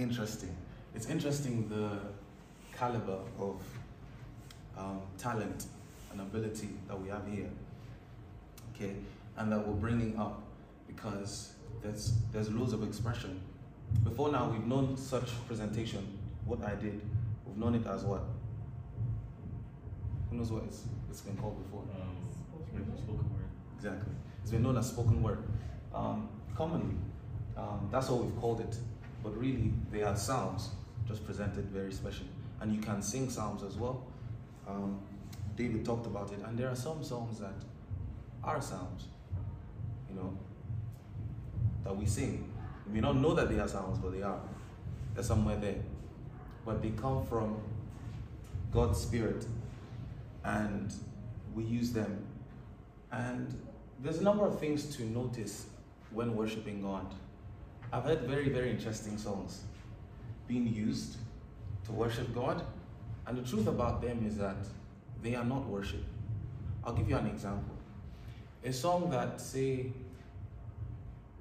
interesting. It's interesting the caliber of um, talent and ability that we have here. Okay, and that we're bringing up because there's there's loads of expression. Before now, we've known such presentation. What I did, we've known it as what? Who knows what it's, it's been called before? Um, spoken word. Exactly. It's been known as spoken word. Um, commonly, um, that's what we've called it. But really, they are psalms, just presented very specially. And you can sing psalms as well. Um, David talked about it. And there are some songs that are psalms, you know, that we sing. We may not know that they are psalms, but they are. They're somewhere there. But they come from God's Spirit. And we use them. And there's a number of things to notice when worshiping God. I've heard very, very interesting songs being used to worship God. And the truth about them is that they are not worship. I'll give you an example. A song that, say,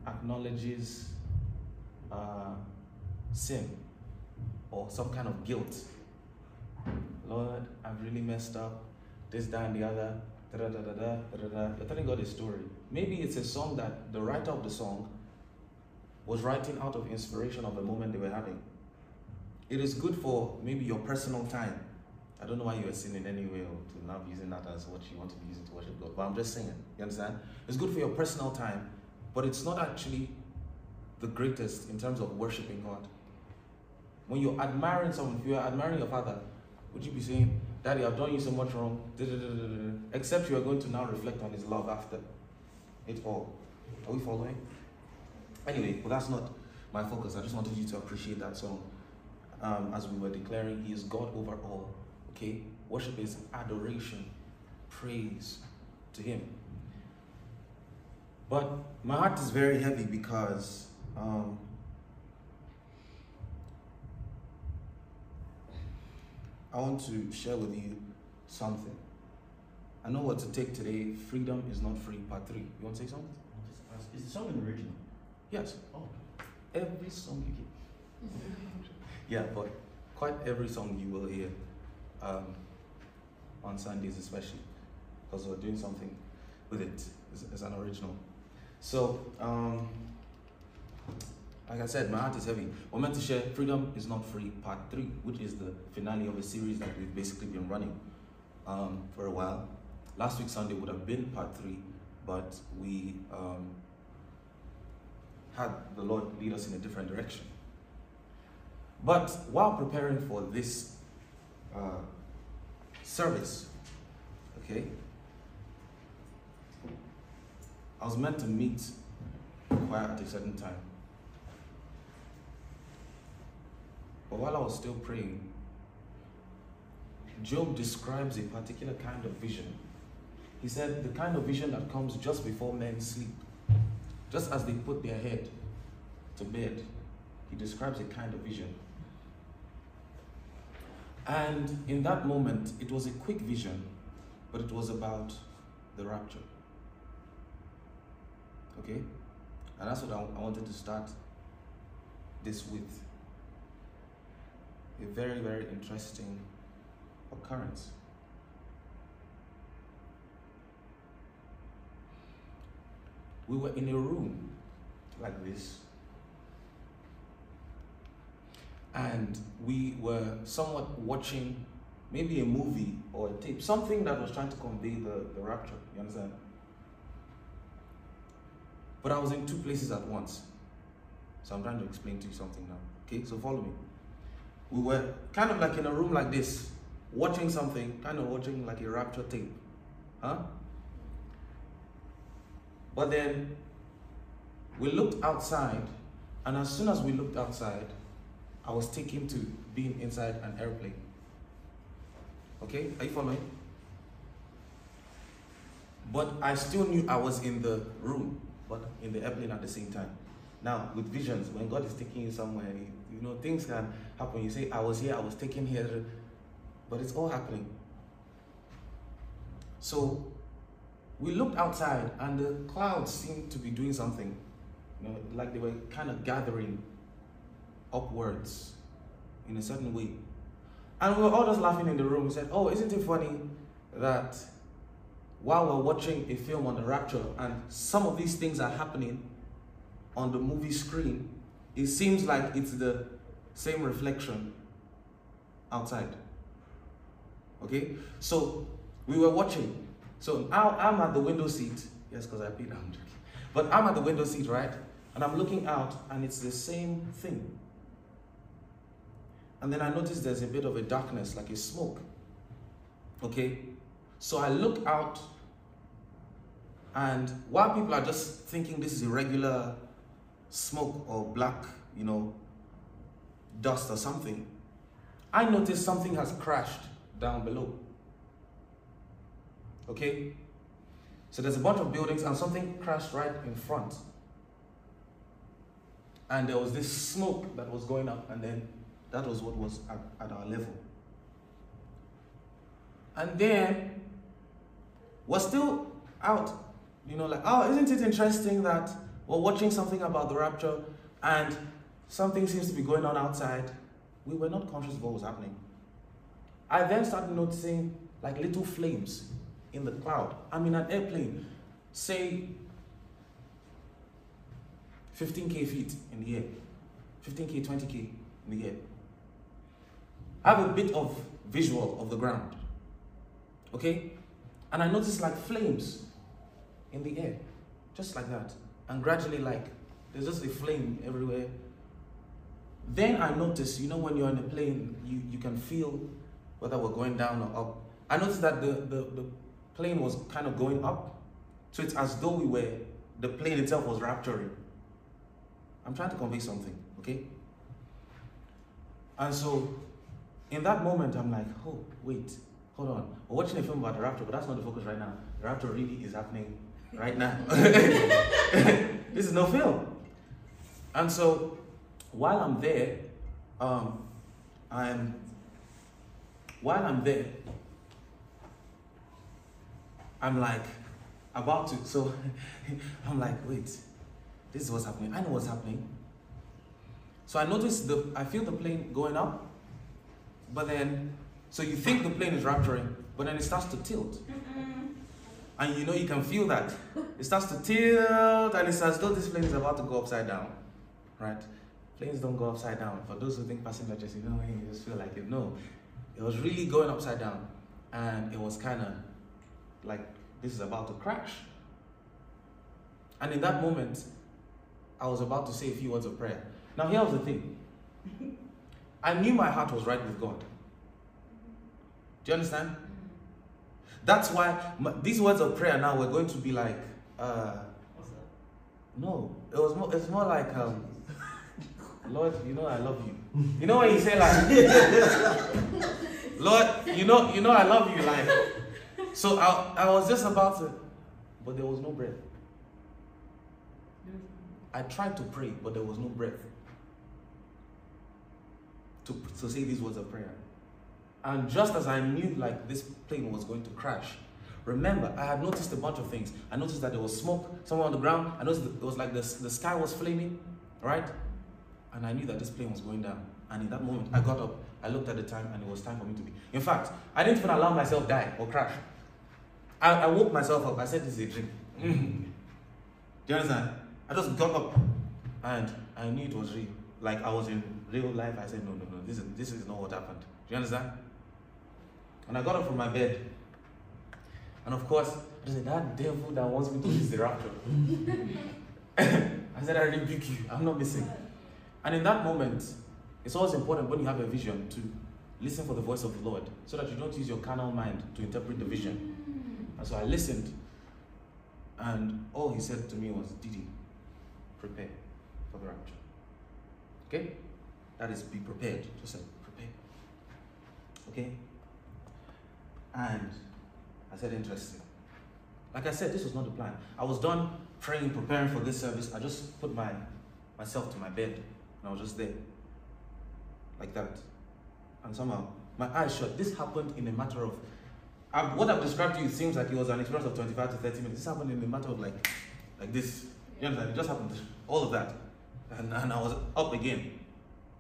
acknowledges uh, sin or some kind of guilt. Lord, I've really messed up. This, that, and the other. Da, da, da, da, da, da, da. You're telling God a story. Maybe it's a song that the writer of the song was writing out of inspiration of a moment they were having. It is good for maybe your personal time. I don't know why you are singing anyway or to be using that as what you want to be using to worship God, but I'm just saying. You understand? It's good for your personal time, but it's not actually the greatest in terms of worshiping God. When you're admiring someone, if you're admiring your father, would you be saying, Daddy, I've done you so much wrong, except you are going to now reflect on his love after it all. Are we following? Anyway, well, that's not my focus. I just wanted you to appreciate that song. Um, as we were declaring, He is God over all. Okay? Worship is adoration, praise to Him. But my heart is very heavy because um, I want to share with you something. I know what to take today. Freedom is not free, part three. You want to say something? Is the song in original? Yes. Oh. Every song you hear. yeah, but quite every song you will hear um, on Sundays, especially because we're doing something with it. as, an original. So, um, like I said, my heart is heavy. We're meant to share Freedom is Not Free, Part 3, which is the finale of a series that we've basically been running um, for a while. Last week, Sunday, would have been Part 3, but we um, had the Lord lead us in a different direction. But while preparing for this uh, service, okay, I was meant to meet the choir at a certain time. But while I was still praying, Job describes a particular kind of vision. He said, the kind of vision that comes just before men sleep, just as they put their head to bed. He describes a kind of vision. And in that moment, it was a quick vision, but it was about the rapture. Okay? And that's what I, I wanted to start this with. A very, very interesting occurrence. We were in a room like this, and we were somewhat watching maybe a movie or a tape, something that was trying to convey the, the rapture. You understand? But I was in two places at once. So I'm trying to explain to you something now. Okay, so follow me. We were kind of like in a room like this, watching something, kind of watching like a rapture tape. Huh? But then we looked outside, and as soon as we looked outside, I was taken to being inside an airplane. Okay, are you following? But I still knew I was in the room, but in the airplane at the same time. Now, with visions, when God is taking you somewhere, you, know, things can happen. You say, I was here, I was taken here, but it's all happening. So, we looked outside, and the clouds seemed to be doing something, you know, like they were kind of gathering upwards in a certain way. And we were all just laughing in the room. We said, Oh, isn't it funny that while we're watching a film on the rapture and some of these things are happening on the movie screen, it seems like it's the same reflection outside. Okay? So we were watching. So now I'm at the window seat. Yes, because I paid. I'm joking. But I'm at the window seat, right? And I'm looking out, and it's the same thing. And then I notice there's a bit of a darkness, like a smoke. Okay? So I look out, and while people are just thinking this is irregular smoke or black, you know, dust or something, I notice something has crashed down below. Okay? So there's a bunch of buildings and something crashed right in front. And there was this smoke that was going up, and then that was what was at, at our level. And then we're still out, you know, like, oh, isn't it interesting that we're watching something about the rapture and something seems to be going on outside? We were not conscious of what was happening. I then started noticing like little flames in the cloud. I'm in an airplane, say 15k feet in the air, 15k, 20k in the air. I have a bit of visual of the ground. Okay? And I noticed like flames in the air, just like that. And gradually, like, there's just a flame everywhere. Then I noticed, you know, when you're in a plane, you, you can feel whether we're going down or up. I noticed that the, the, the plane was kind of going up. So it's as though we were, the plane itself was rapturing. I'm trying to convey something, okay? And so in that moment, I'm like, oh, wait, hold on. We're watching a film about the rapture, but that's not the focus right now. The rapture really is happening right now. this is no film. And so while I'm there, um, I'm while I'm there, I'm like about to. So I'm like, wait, this is what's happening. I know what's happening. So I notice the I feel the plane going up, but then so you think the plane is rapturing, but then it starts to tilt. And you know you can feel that. It starts to tilt and it's as though this plane is about to go upside down. Right? Planes don't go upside down. For those who think passenger just you know, you just feel like it. No. It was really going upside down. And it was kind of like this is about to crash. And in that moment, I was about to say a few words of prayer. Now, here was the thing I knew my heart was right with God. Do you understand? That's why my, these words of prayer now were going to be like, uh, no, it was more, it's more like, um, Lord, you know I love you. You know when you say like, Lord, you know, you know I love you, like. So I, I was just about to, but there was no breath. I tried to pray, but there was no breath to, to say these words of prayer. And just as I knew like this plane was going to crash, remember I had noticed a bunch of things. I noticed that there was smoke somewhere on the ground. I noticed it was like the, the sky was flaming, right? And I knew that this plane was going down. And in that moment, I got up, I looked at the time, and it was time for me to be. In fact, I didn't even allow myself die or crash. I, I woke myself up. I said, This is a dream. Mm-hmm. Do you understand? I just got up and I knew it was real. Like I was in real life. I said, No, no, no, this is, this is not what happened. Do you understand? And I got up from my bed. And of course, I said, That devil that wants me to miss the rapture. I said, I rebuke you. I'm not missing. And in that moment, it's always important when you have a vision to listen for the voice of the Lord so that you don't use your carnal mind to interpret the vision. And so I listened, and all he said to me was, Didi, prepare for the rapture. Okay? That is, be prepared. Just say, prepare. Okay? And I said, interesting. Like I said, this was not the plan. I was done praying, preparing for this service. I just put my myself to my bed, and I was just there. Like that. And somehow, my eyes shut. This happened in a matter of I've, what I've described to you seems like it was an experience of 25 to 30 minutes. This happened in a matter of like, like this. You understand? It just happened. All of that. And, and I was up again.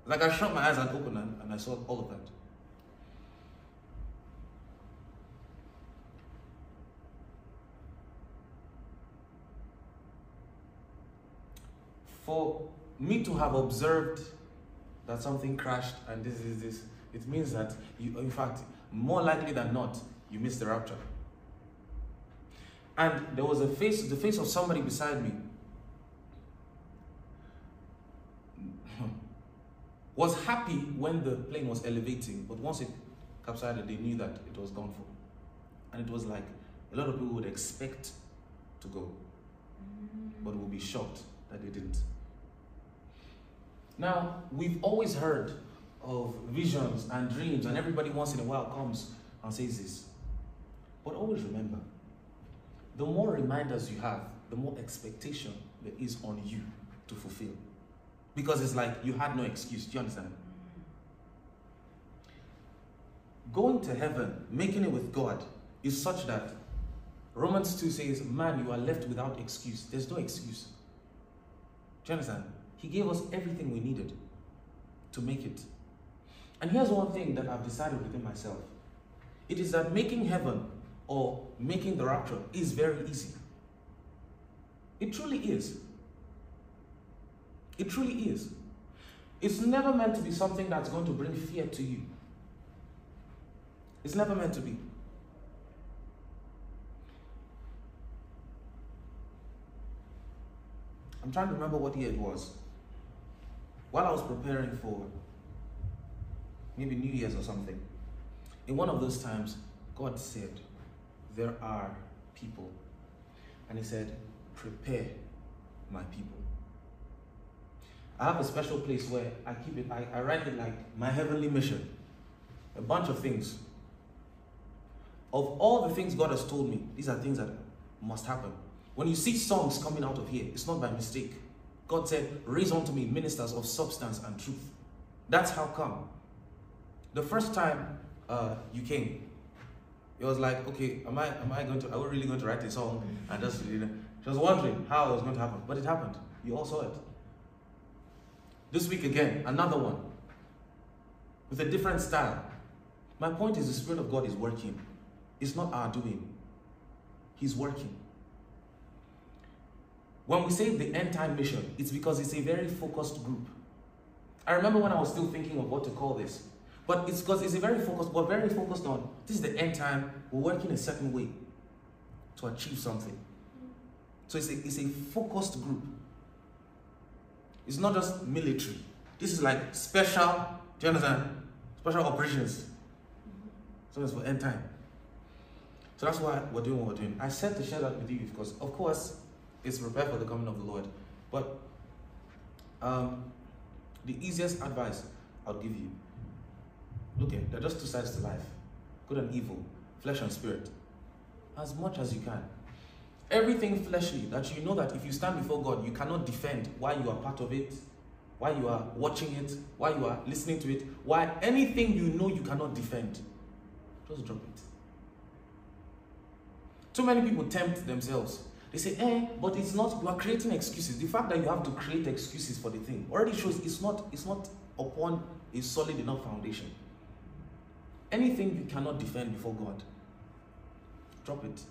Like I shut my eyes and opened and, and I saw all of that. For me to have observed that something crashed and this is this, it means that you, in fact, more likely than not, you missed the rapture. And there was a face, the face of somebody beside me was happy when the plane was elevating, but once it capsized, they knew that it was gone for. And it was like a lot of people would expect to go, but would be shocked that they didn't. Now, we've always heard of visions and dreams, and everybody once in a while comes and says this. But always remember the more reminders you have, the more expectation there is on you to fulfill. Because it's like you had no excuse. Do you understand? Going to heaven, making it with God, is such that Romans 2 says, Man, you are left without excuse. There's no excuse. Do you understand? He gave us everything we needed to make it. And here's one thing that I've decided within myself it is that making heaven or making the rapture is very easy. It truly is. It truly is. It's never meant to be something that's going to bring fear to you. It's never meant to be. I'm trying to remember what year it was. While I was preparing for maybe New Year's or something, in one of those times, God said, There are people. And He said, Prepare my people. I have a special place where I keep it, I, I write it like my heavenly mission. A bunch of things. Of all the things God has told me, these are things that must happen. When you see songs coming out of here, it's not by mistake. God said, Raise unto me ministers of substance and truth. That's how come. The first time uh, you came, it was like, okay, am I am I going to are we really going to write a song? And just you know, she was wondering how it was going to happen. But it happened. You all saw it. This week again, another one. With a different style. My point is the Spirit of God is working. It's not our doing. He's working. When we say the end time mission, it's because it's a very focused group. I remember when I was still thinking of what to call this, but it's because it's a very focused, we're very focused on this is the end time, we're working a certain way to achieve something. So it's a, it's a focused group. It's not just military. This is like special, do you understand? Special operations. So it's for end time. So that's why we're doing what we're doing. I said to share that with you because, of course, it's prepare for the coming of the Lord. But um, the easiest advice I'll give you look at there are just two sides to life good and evil, flesh and spirit. As much as you can. Everything fleshly that you know that if you stand before God, you cannot defend why you are part of it, why you are watching it, why you are listening to it, why anything you know you cannot defend, just drop it. Too many people tempt themselves. They say, eh, but it's not, you are creating excuses. The fact that you have to create excuses for the thing already shows it's not, it's not upon a solid enough foundation. Anything you cannot defend before God, drop it.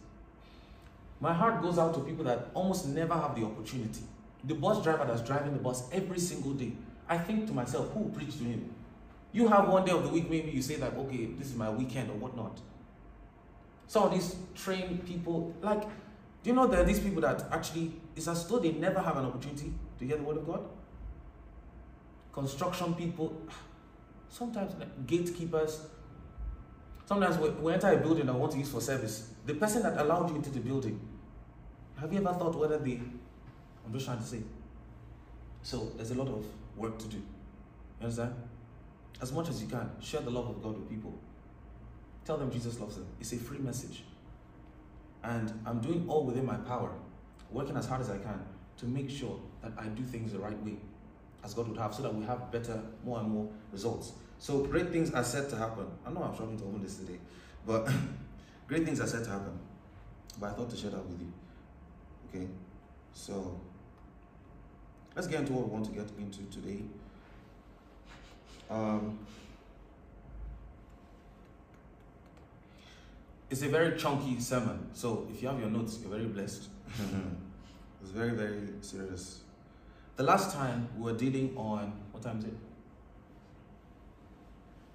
My heart goes out to people that almost never have the opportunity. The bus driver that's driving the bus every single day. I think to myself, who will preach to him? You have one day of the week, maybe you say that, okay, this is my weekend or whatnot. Some of these trained people, like, do you know there are these people that actually, it's as though they never have an opportunity to hear the word of God? Construction people, sometimes gatekeepers. Sometimes we, enter a building we want to use for service. The person that allowed you into the building, have you ever thought whether they, I'm just trying to say. So there's a lot of work to do. You understand? As much as you can, share the love of God with people. Tell them Jesus loves them. It's a free message. And I'm doing all within my power, working as hard as I can to make sure that I do things the right way, as God would have, so that we have better, more and more results. So great things are set to happen. I know I'm struggling to open this today, but great things are set to happen. But I thought to share that with you. Okay? So let's get into what we want to get into today. Um, it's a very chunky sermon, so if you have your notes, you're very blessed. it's very, very serious. The last time we were dealing on what time is it?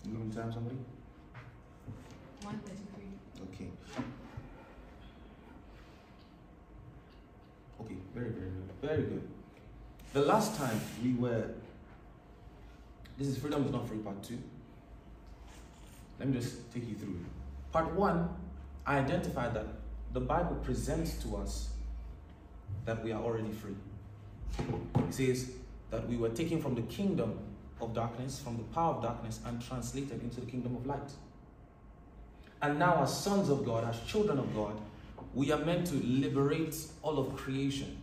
You know what time, somebody? 133. Okay. Okay, very, very good. Very good. The last time we were, this is Freedom is Not Free, part two. Let me just take you through. Part one, I identified that the Bible presents to us that we are already free. It says that we were taken from the kingdom of darkness, from the power of darkness, and translated into the kingdom of light. And now, as sons of God, as children of God, we are meant to liberate all of creation,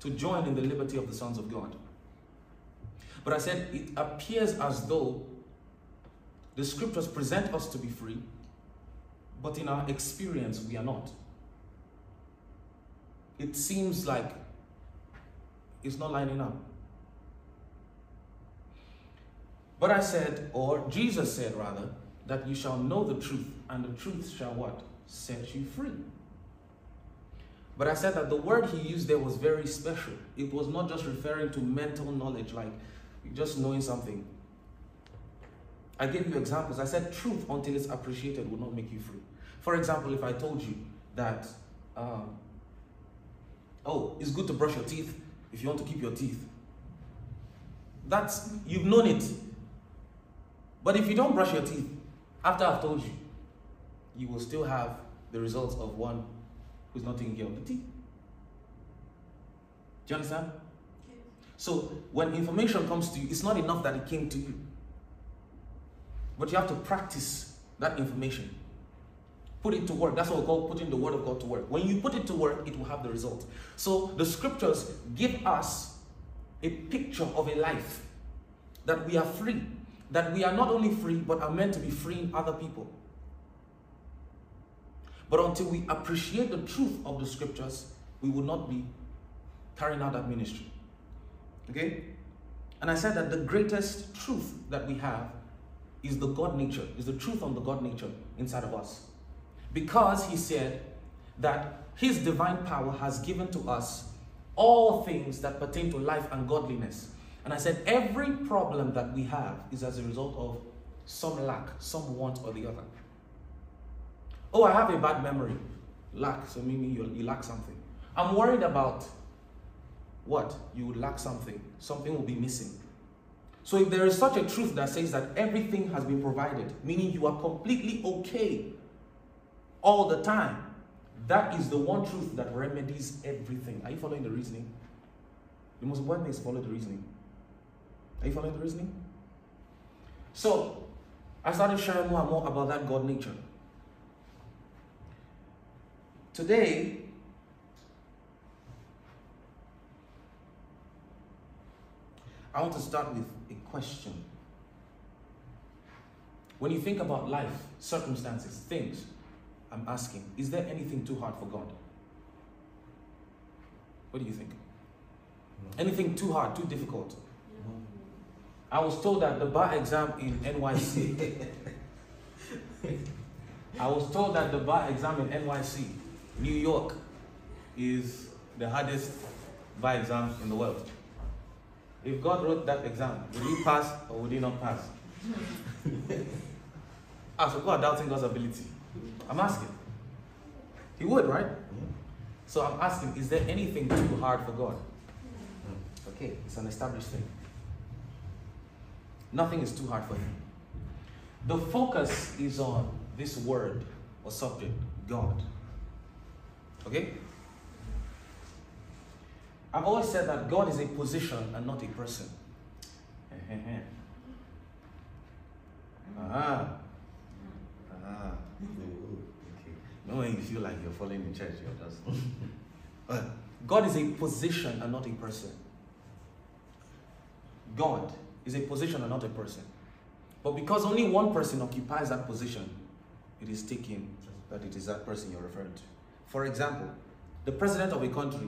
to join in the liberty of the sons of God. But I said it appears as though the scriptures present us to be free, but in our experience, we are not. It seems like it's not lining up. But I said, or Jesus said rather, that you shall know the truth, and the truth shall what? Set you free. But I said that the word he used there was very special. It was not just referring to mental knowledge, like just knowing something. I gave you examples. I said truth until it's appreciated will not make you free. For example, if I told you that, um, oh, it's good to brush your teeth if you want to keep your teeth. That's, you've known it. But if you don't brush your teeth, after I've told you, you will still have the results of one who's not taking care of the teeth. Do you understand? So when information comes to you, it's not enough that it came to you. But you have to practice that information. Put it to work. That's what we call putting the word of God to work. When you put it to work, it will have the result. So the scriptures give us a picture of a life that we are free, that we are not only free, but are meant to be freeing other people. But until we appreciate the truth of the scriptures, we will not be carrying out that ministry. Okay? And I said that the greatest truth that we have is the God nature, is the truth on the God nature inside of us. Because he said that his divine power has given to us all things that pertain to life and godliness. And I said every problem that we have is as a result of some lack, some want or the other. Oh, I have a bad memory. Lack, so meaning you, you lack something. I'm worried about what? You lack something. Something will be missing. So if there is such a truth that says that everything has been provided, meaning you are completely okay all the time, that is the one truth that remedies everything. Are you following the reasoning? The most important thing is follow the reasoning. Are you following the reasoning? So I started sharing more and more about that God nature. Today, I want to start with a question. When you think about life, circumstances, things, I'm asking, is there anything too hard for God? What do you think? Anything too hard, too difficult? I was told that the bar exam in NYC, I was told that the bar exam in NYC, New York, is the hardest bar exam in the world. If God wrote that exam, would he pass or would he not pass? ah, so God doubting God's ability. I'm asking. He would, right? So I'm asking, is there anything too hard for God? Okay, it's an established thing. Nothing is too hard for him. The focus is on this word or subject, God. Okay? I've always said that God is a position and not a person. ah. Ah. Okay. No when you feel like you're following the church, you're just. God is a position and not a person. God is a position and not a person. But because only one person occupies that position, it is taken that it is that person you're referring to. For example, the president of a country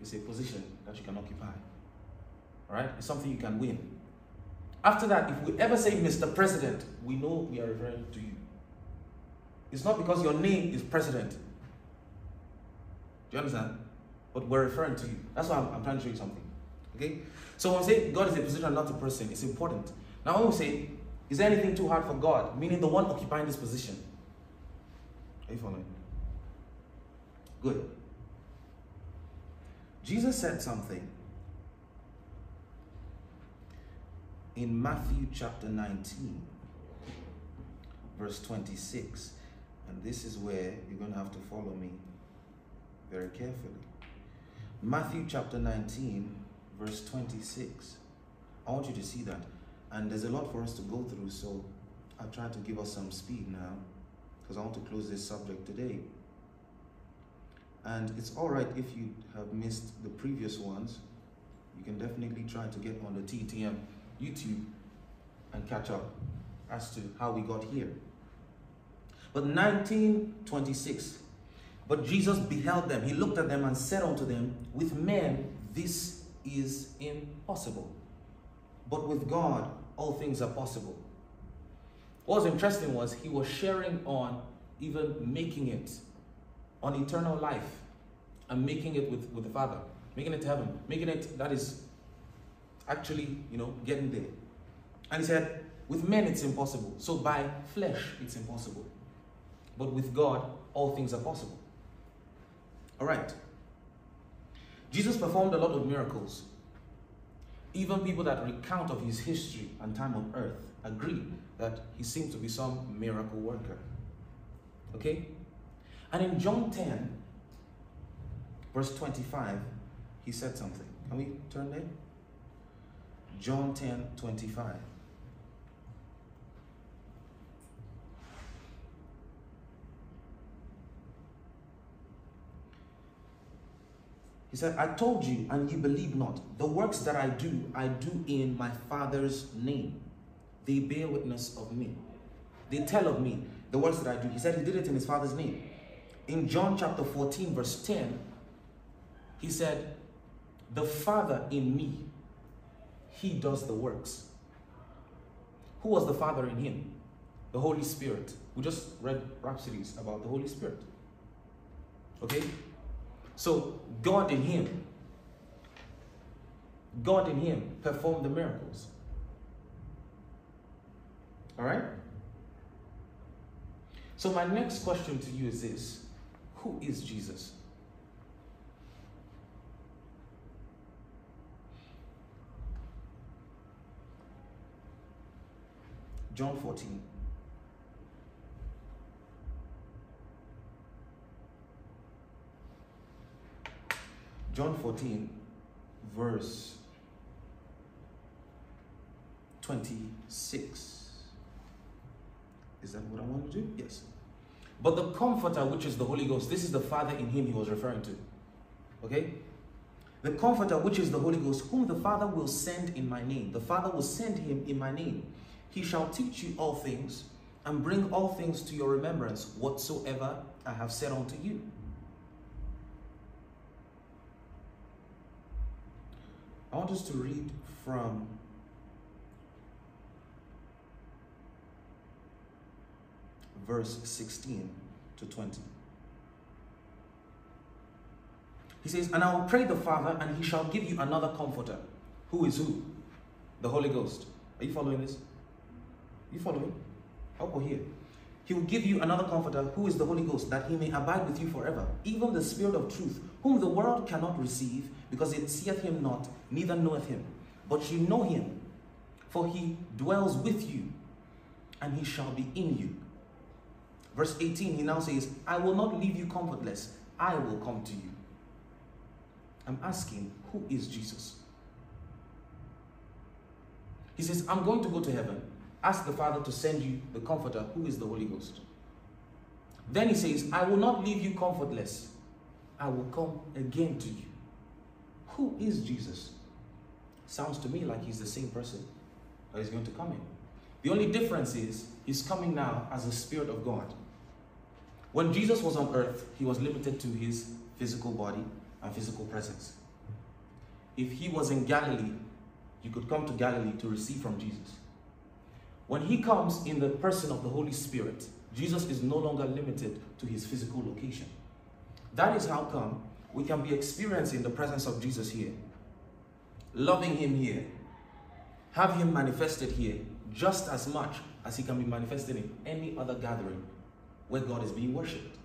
is a position that you can occupy. Right? It's something you can win. After that, if we ever say Mr. President, we know we are referring to you. It's not because your name is President. Do you understand? But we're referring to you. That's why I'm, I'm trying to show you something. Okay? So when we say God is a position, not a person, it's important. Now when we say, is there anything too hard for God? Meaning the one occupying this position. Are you following? Good. Jesus said something in Matthew chapter 19, verse 26. And this is where you're going to have to follow me very carefully. Matthew chapter 19, verse 26. I want you to see that. And there's a lot for us to go through, so I'll try to give us some speed now because I want to close this subject today. And it's all right if you have missed the previous ones. You can definitely try to get on the TTM YouTube and catch up as to how we got here. But 1926, but Jesus beheld them. He looked at them and said unto them, With men this is impossible. But with God, all things are possible. What was interesting was he was sharing on even making it, on eternal life, and making it with, with the Father, making it to heaven, making it that is actually, you know, getting there. And he said, with men it's impossible. So by flesh it's impossible. But with God, all things are possible. All right. Jesus performed a lot of miracles. Even people that recount of his history and time on earth agree that he seemed to be some miracle worker. Okay? And in John 10, verse 25, he said something. Can we turn there? John 10 25. He said, I told you, and you believe not. The works that I do, I do in my Father's name. They bear witness of me. They tell of me the works that I do. He said he did it in his Father's name. In John chapter 14, verse 10, he said, The Father in me, he does the works. Who was the Father in him? The Holy Spirit. We just read rhapsodies about the Holy Spirit. Okay? So, God in him, God in him performed the miracles. All right? So, my next question to you is this Who is Jesus? John 14. John 14, verse 26. Is that what I want to do? Yes. But the Comforter, which is the Holy Ghost, this is the Father in him he was referring to. Okay? The Comforter, which is the Holy Ghost, whom the Father will send in my name. The Father will send him in my name. He shall teach you all things and bring all things to your remembrance whatsoever I have said unto you. I want us to read from verse 16 to 20. He says, And I will pray the Father, and he shall give you another comforter. Who is who? The Holy Ghost. Are you following this? You following? Help or here. He will give you another comforter, who is the Holy Ghost, that he may abide with you forever. Even the Spirit of truth, whom the world cannot receive, because it seeth him not, neither knoweth him. But you know him, for he dwells with you, and he shall be in you. Verse 18, he now says, I will not leave you comfortless, I will come to you. I'm asking, who is Jesus? He says, I'm going to go to heaven. Ask the Father to send you the Comforter, who is the Holy Ghost. Then he says, I will not leave you comfortless. I will come again to you. Who is Jesus? Sounds to me like he's the same person that is going to come in. The only difference is he's coming now as the Spirit of God. When Jesus was on earth, he was limited to his physical body and physical presence. If he was in Galilee, you could come to Galilee to receive from Jesus. When he comes in the person of the Holy Spirit, Jesus is no longer limited to his physical location. That is how come we can be experiencing the presence of Jesus here, loving him here, have him manifested here just as much as he can be manifested in any other gathering where God is being worshipped.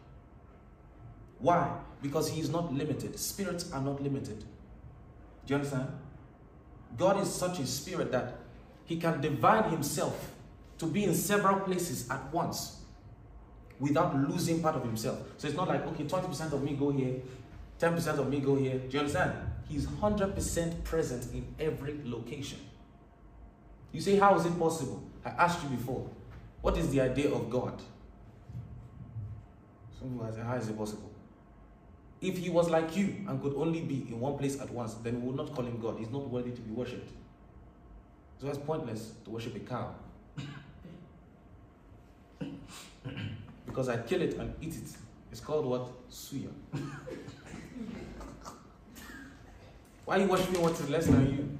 Why? Because he is not limited. Spirits are not limited. Do you understand? God is such a spirit that he can divide himself to be in several places at once without losing part of himself. So it's not like, okay, 20% of me go here, 10% of me go here. Do you understand? He's 100% present in every location. You say, how is it possible? I asked you before, what is the idea of God? Some people say, how is it possible? If he was like you and could only be in one place at once, then we would not call him God. He's not worthy to be worshipped. So it's pointless to worship a cow. because I kill it and eat it. It's called what? Suya. Why are you worshiping what is less than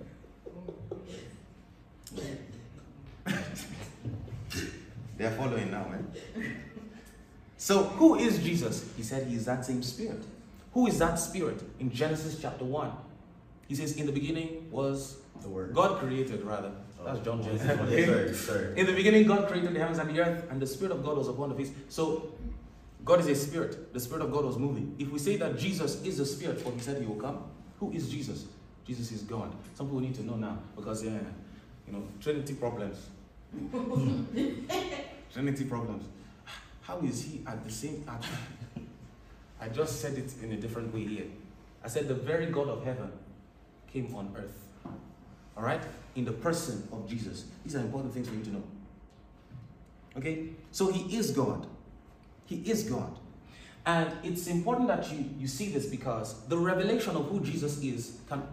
you? they are following now, man. So, who is Jesus? He said he is that same spirit. Who is that spirit? In Genesis chapter 1, he says, In the beginning was The word. God created, rather. That's John Oh, Genesis. yeah, sorry, sorry. In the beginning, God created the heavens and the earth, and the Spirit of God was upon the face. So, God is a spirit. The Spirit of God was moving. If we say that Jesus is the Spirit, for He said He will come, who is Jesus? Jesus is God. Some people need to know now because, yeah, you know, Trinity problems. Trinity problems. How is He at the same time? I just said it in a different way here. I said the very God of heaven came on earth. All right? In the person of Jesus. These are important things for you to know. Okay? So he is God. He is God. And it's important that you, you see this because the revelation of who Jesus is can,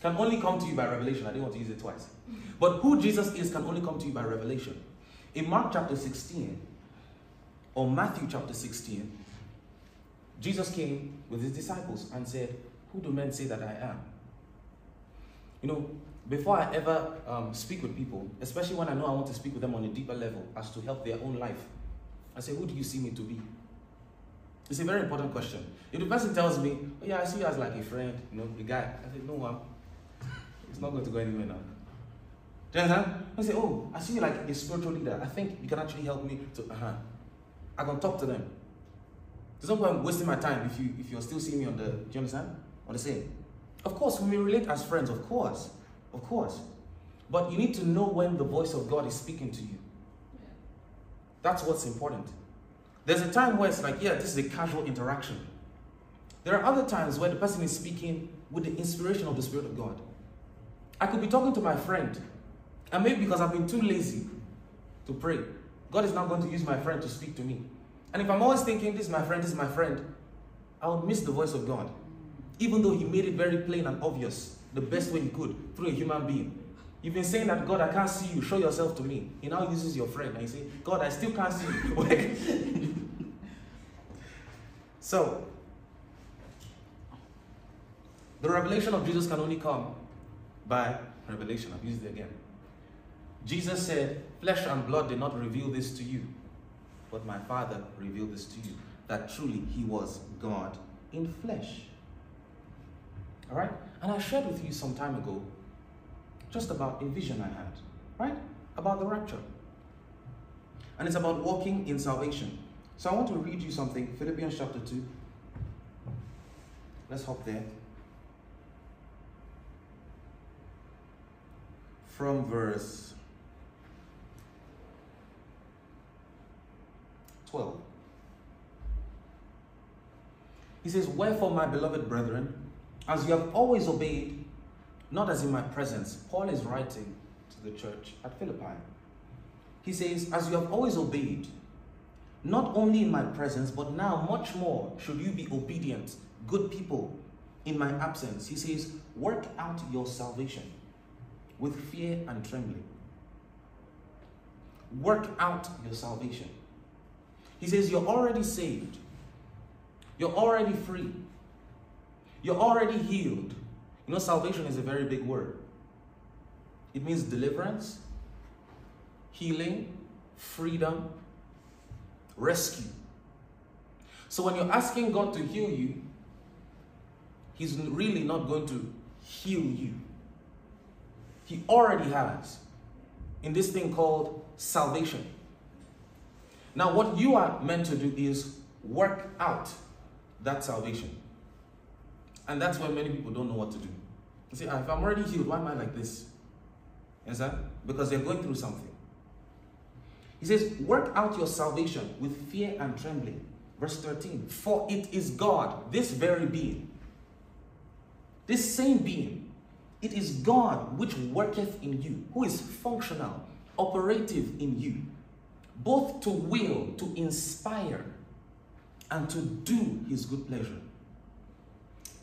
can only come to you by revelation. I didn't want to use it twice. But who Jesus is can only come to you by revelation. In Mark chapter 16, or Matthew chapter 16, Jesus came with his disciples and said, Who do men say that I am? You know, before I ever um, speak with people, especially when I know I want to speak with them on a deeper level as to help their own life, I say, Who do you see me to be? It's a very important question. If the person tells me, Oh, yeah, I see you as like a friend, you know, a guy, I say, No, I'm, it's not going to go anywhere now. Do you understand? I say, Oh, I see you like a spiritual leader. I think you can actually help me to, uh huh. I can talk to them. There's no point wasting my time if you if you're still seeing me on the. Do you understand? On the same. Of course, we relate as friends. Of course, of course. But you need to know when the voice of God is speaking to you. That's what's important. There's a time where it's like, yeah, this is a casual interaction. There are other times where the person is speaking with the inspiration of the Spirit of God. I could be talking to my friend, and maybe because I've been too lazy to pray, God is now going to use my friend to speak to me. And if I'm always thinking, this is my friend, this is my friend, I'll miss the voice of God. Even though He made it very plain and obvious, the best way He could, through a human being. You've been saying that, God, I can't see you, show yourself to me. He now uses your friend, and you say, God, I still can't see you. so, the revelation of Jesus can only come by revelation. I've used it again. Jesus said, Flesh and blood did not reveal this to you, but my Father revealed this to you. That truly He was God in flesh. All right? And I shared with you some time ago just about a vision I had, right? About the rapture. And it's about walking in salvation. So I want to read you something Philippians chapter 2. Let's hop there. From verse 12. He says, Wherefore, my beloved brethren, as you have always obeyed, not as in my presence, Paul is writing to the church at Philippi. He says, As you have always obeyed, not only in my presence, but now much more should you be obedient, good people, in my absence. He says, Work out your salvation with fear and trembling. Work out your salvation. He says, You're already saved. You're already free. You're already healed. You know, salvation is a very big word. it means deliverance, healing, freedom, rescue. So when you're asking God to heal you, He's really not going to heal you. He already has in this thing called salvation. Now, what you are meant to do is work out that salvation. And that's why many people don't know what to do. You see, if I'm already healed, why am I like this? Understand? Because they're going through something. He says, Work out your salvation with fear and trembling. Verse 13. For it is God, this very being, this same being, it is God which worketh in you, who is functional, operative in you, both to will, to inspire, and to do his good pleasure.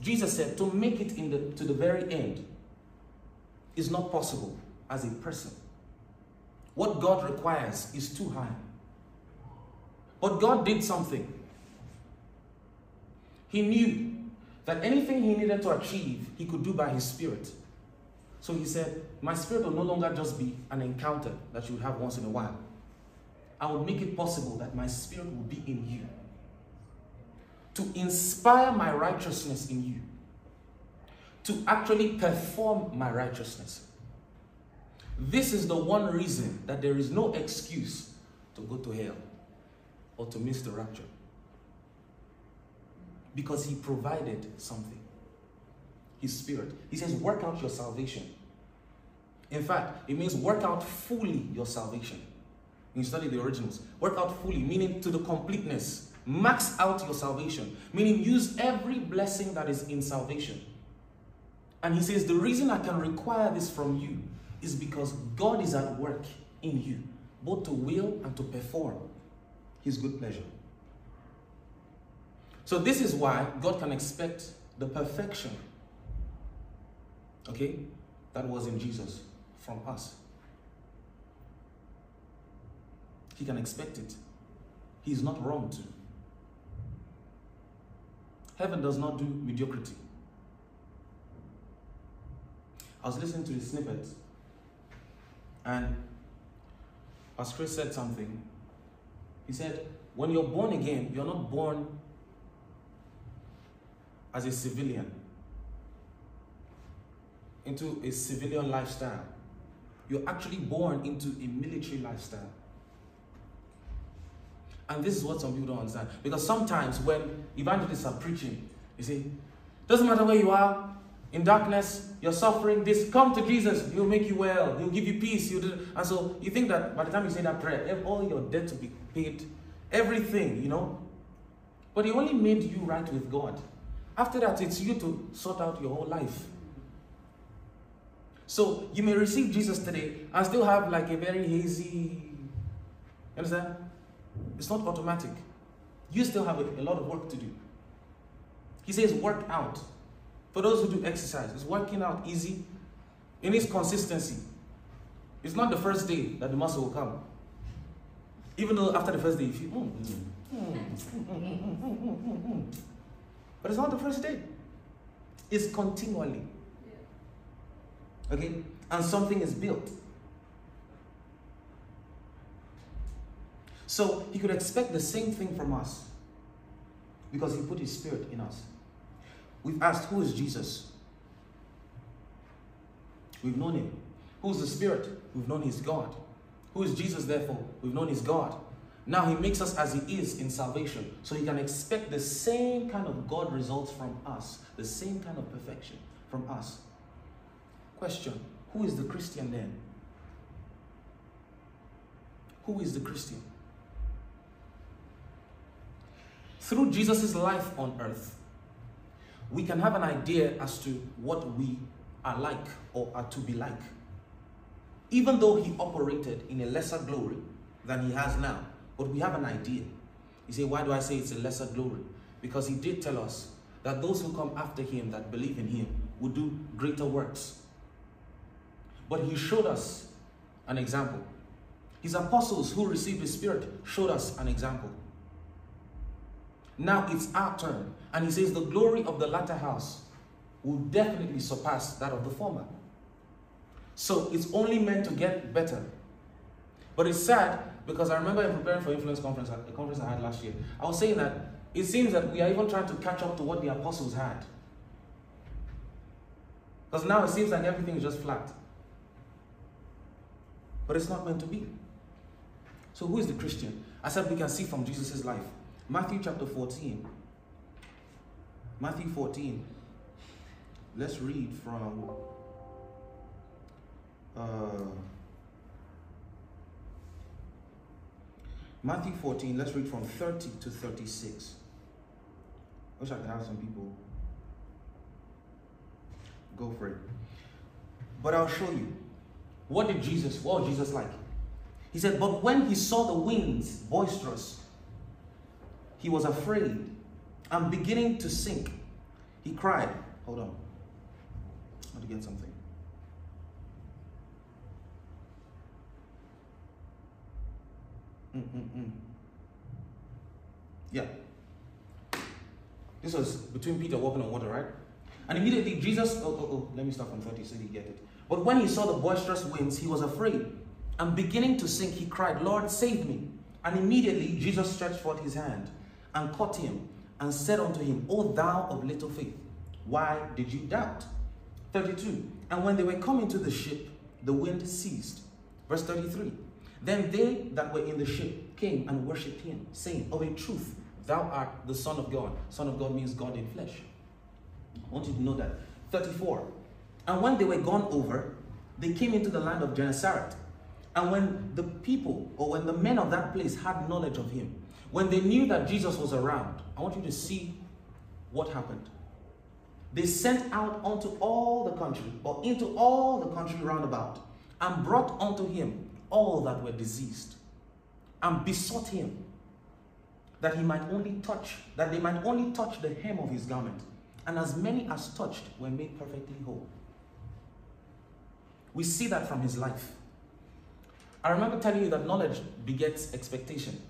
Jesus said to make it in the, to the very end is not possible as a person. What God requires is too high. But God did something. He knew that anything he needed to achieve, he could do by his spirit. So he said, My spirit will no longer just be an encounter that you have once in a while. I will make it possible that my spirit will be in you. To inspire my righteousness in you. To actually perform my righteousness. This is the one reason that there is no excuse to go to hell or to miss the rapture. Because he provided something. His spirit. He says, work out your salvation. In fact, it means work out fully your salvation. You study the originals. Work out fully, meaning to the completeness. Max out your salvation, meaning use every blessing that is in salvation. And he says, The reason I can require this from you is because God is at work in you, both to will and to perform his good pleasure. So, this is why God can expect the perfection, okay, that was in Jesus from us. He can expect it. He is not wrong to. Heaven does not do mediocrity. I was listening to the snippet, and as Chris said something, he said, When you're born again, you're not born as a civilian into a civilian lifestyle. You're actually born into a military lifestyle. And this is what some people don't understand. Because sometimes when evangelists are preaching, you see, doesn't matter where you are, in darkness, you're suffering, this, come to Jesus, he'll make you well, he'll give you peace. He'll do, and so you think that by the time you say that prayer, all your debt will be paid, everything, you know. But he only made you right with God. After that, it's you to sort out your whole life. So you may receive Jesus today and still have like a very hazy, you understand? It's not automatic. You still have a, a lot of work to do. He says, work out. For those who do exercise, it's working out easy. It needs consistency. It's not the first day that the muscle will come. Even though after the first day you feel, mm, mm, mm, but it's not the first day. It's continually. Okay? And something is built. So he could expect the same thing from us because he put his spirit in us. We've asked, Who is Jesus? We've known him. Who's the Spirit? We've known he's God. Who is Jesus, therefore? We've known he's God. Now he makes us as he is in salvation. So he can expect the same kind of God results from us, the same kind of perfection from us. Question Who is the Christian then? Who is the Christian? Through Jesus' life on earth, we can have an idea as to what we are like or are to be like. Even though he operated in a lesser glory than he has now, but we have an idea. You say, why do I say it's a lesser glory? Because he did tell us that those who come after him, that believe in him, will do greater works. But he showed us an example. His apostles who received the Spirit showed us an example. Now it's our turn. And he says, the glory of the latter house will definitely surpass that of the former. So it's only meant to get better. But it's sad because I remember in preparing for influence conference, a conference I had last year, I was saying that it seems that we are even trying to catch up to what the apostles had. Because now it seems like everything is just flat. But it's not meant to be. So who is the Christian? I said we can see from Jesus' life. Matthew chapter 14. Matthew 14. Let's read from uh, Matthew 14, let's read from 30 to 36. I wish I could have some people go for it. But I'll show you. What did Jesus, what was Jesus like? He said, But when he saw the winds boisterous, he was afraid and beginning to sink. He cried, Hold on. I want to get something. Mm-mm-mm. Yeah. This was between Peter walking on water, right? And immediately Jesus, oh, oh, oh, let me start from 30 so you get it. But when he saw the boisterous winds, he was afraid. And beginning to sink, he cried, Lord, save me. And immediately Jesus stretched forth his hand and caught him and said unto him, O thou of little faith, why did you doubt? 32. And when they were come into the ship, the wind ceased. Verse 33. Then they that were in the ship came and worshipped him, saying, Of a truth, thou art the Son of God. Son of God means God in flesh. I want you to know that. 34. And when they were gone over, they came into the land of Gennesaret. And when the people, or when the men of that place had knowledge of him, when they knew that Jesus was around, I want you to see what happened. They sent out unto all the country, or into all the country round about, and brought unto him all that were diseased, and besought him that he might only touch, that they might only touch the hem of his garment. And as many as touched were made perfectly whole. We see that from his life. I remember telling you that knowledge begets expectation.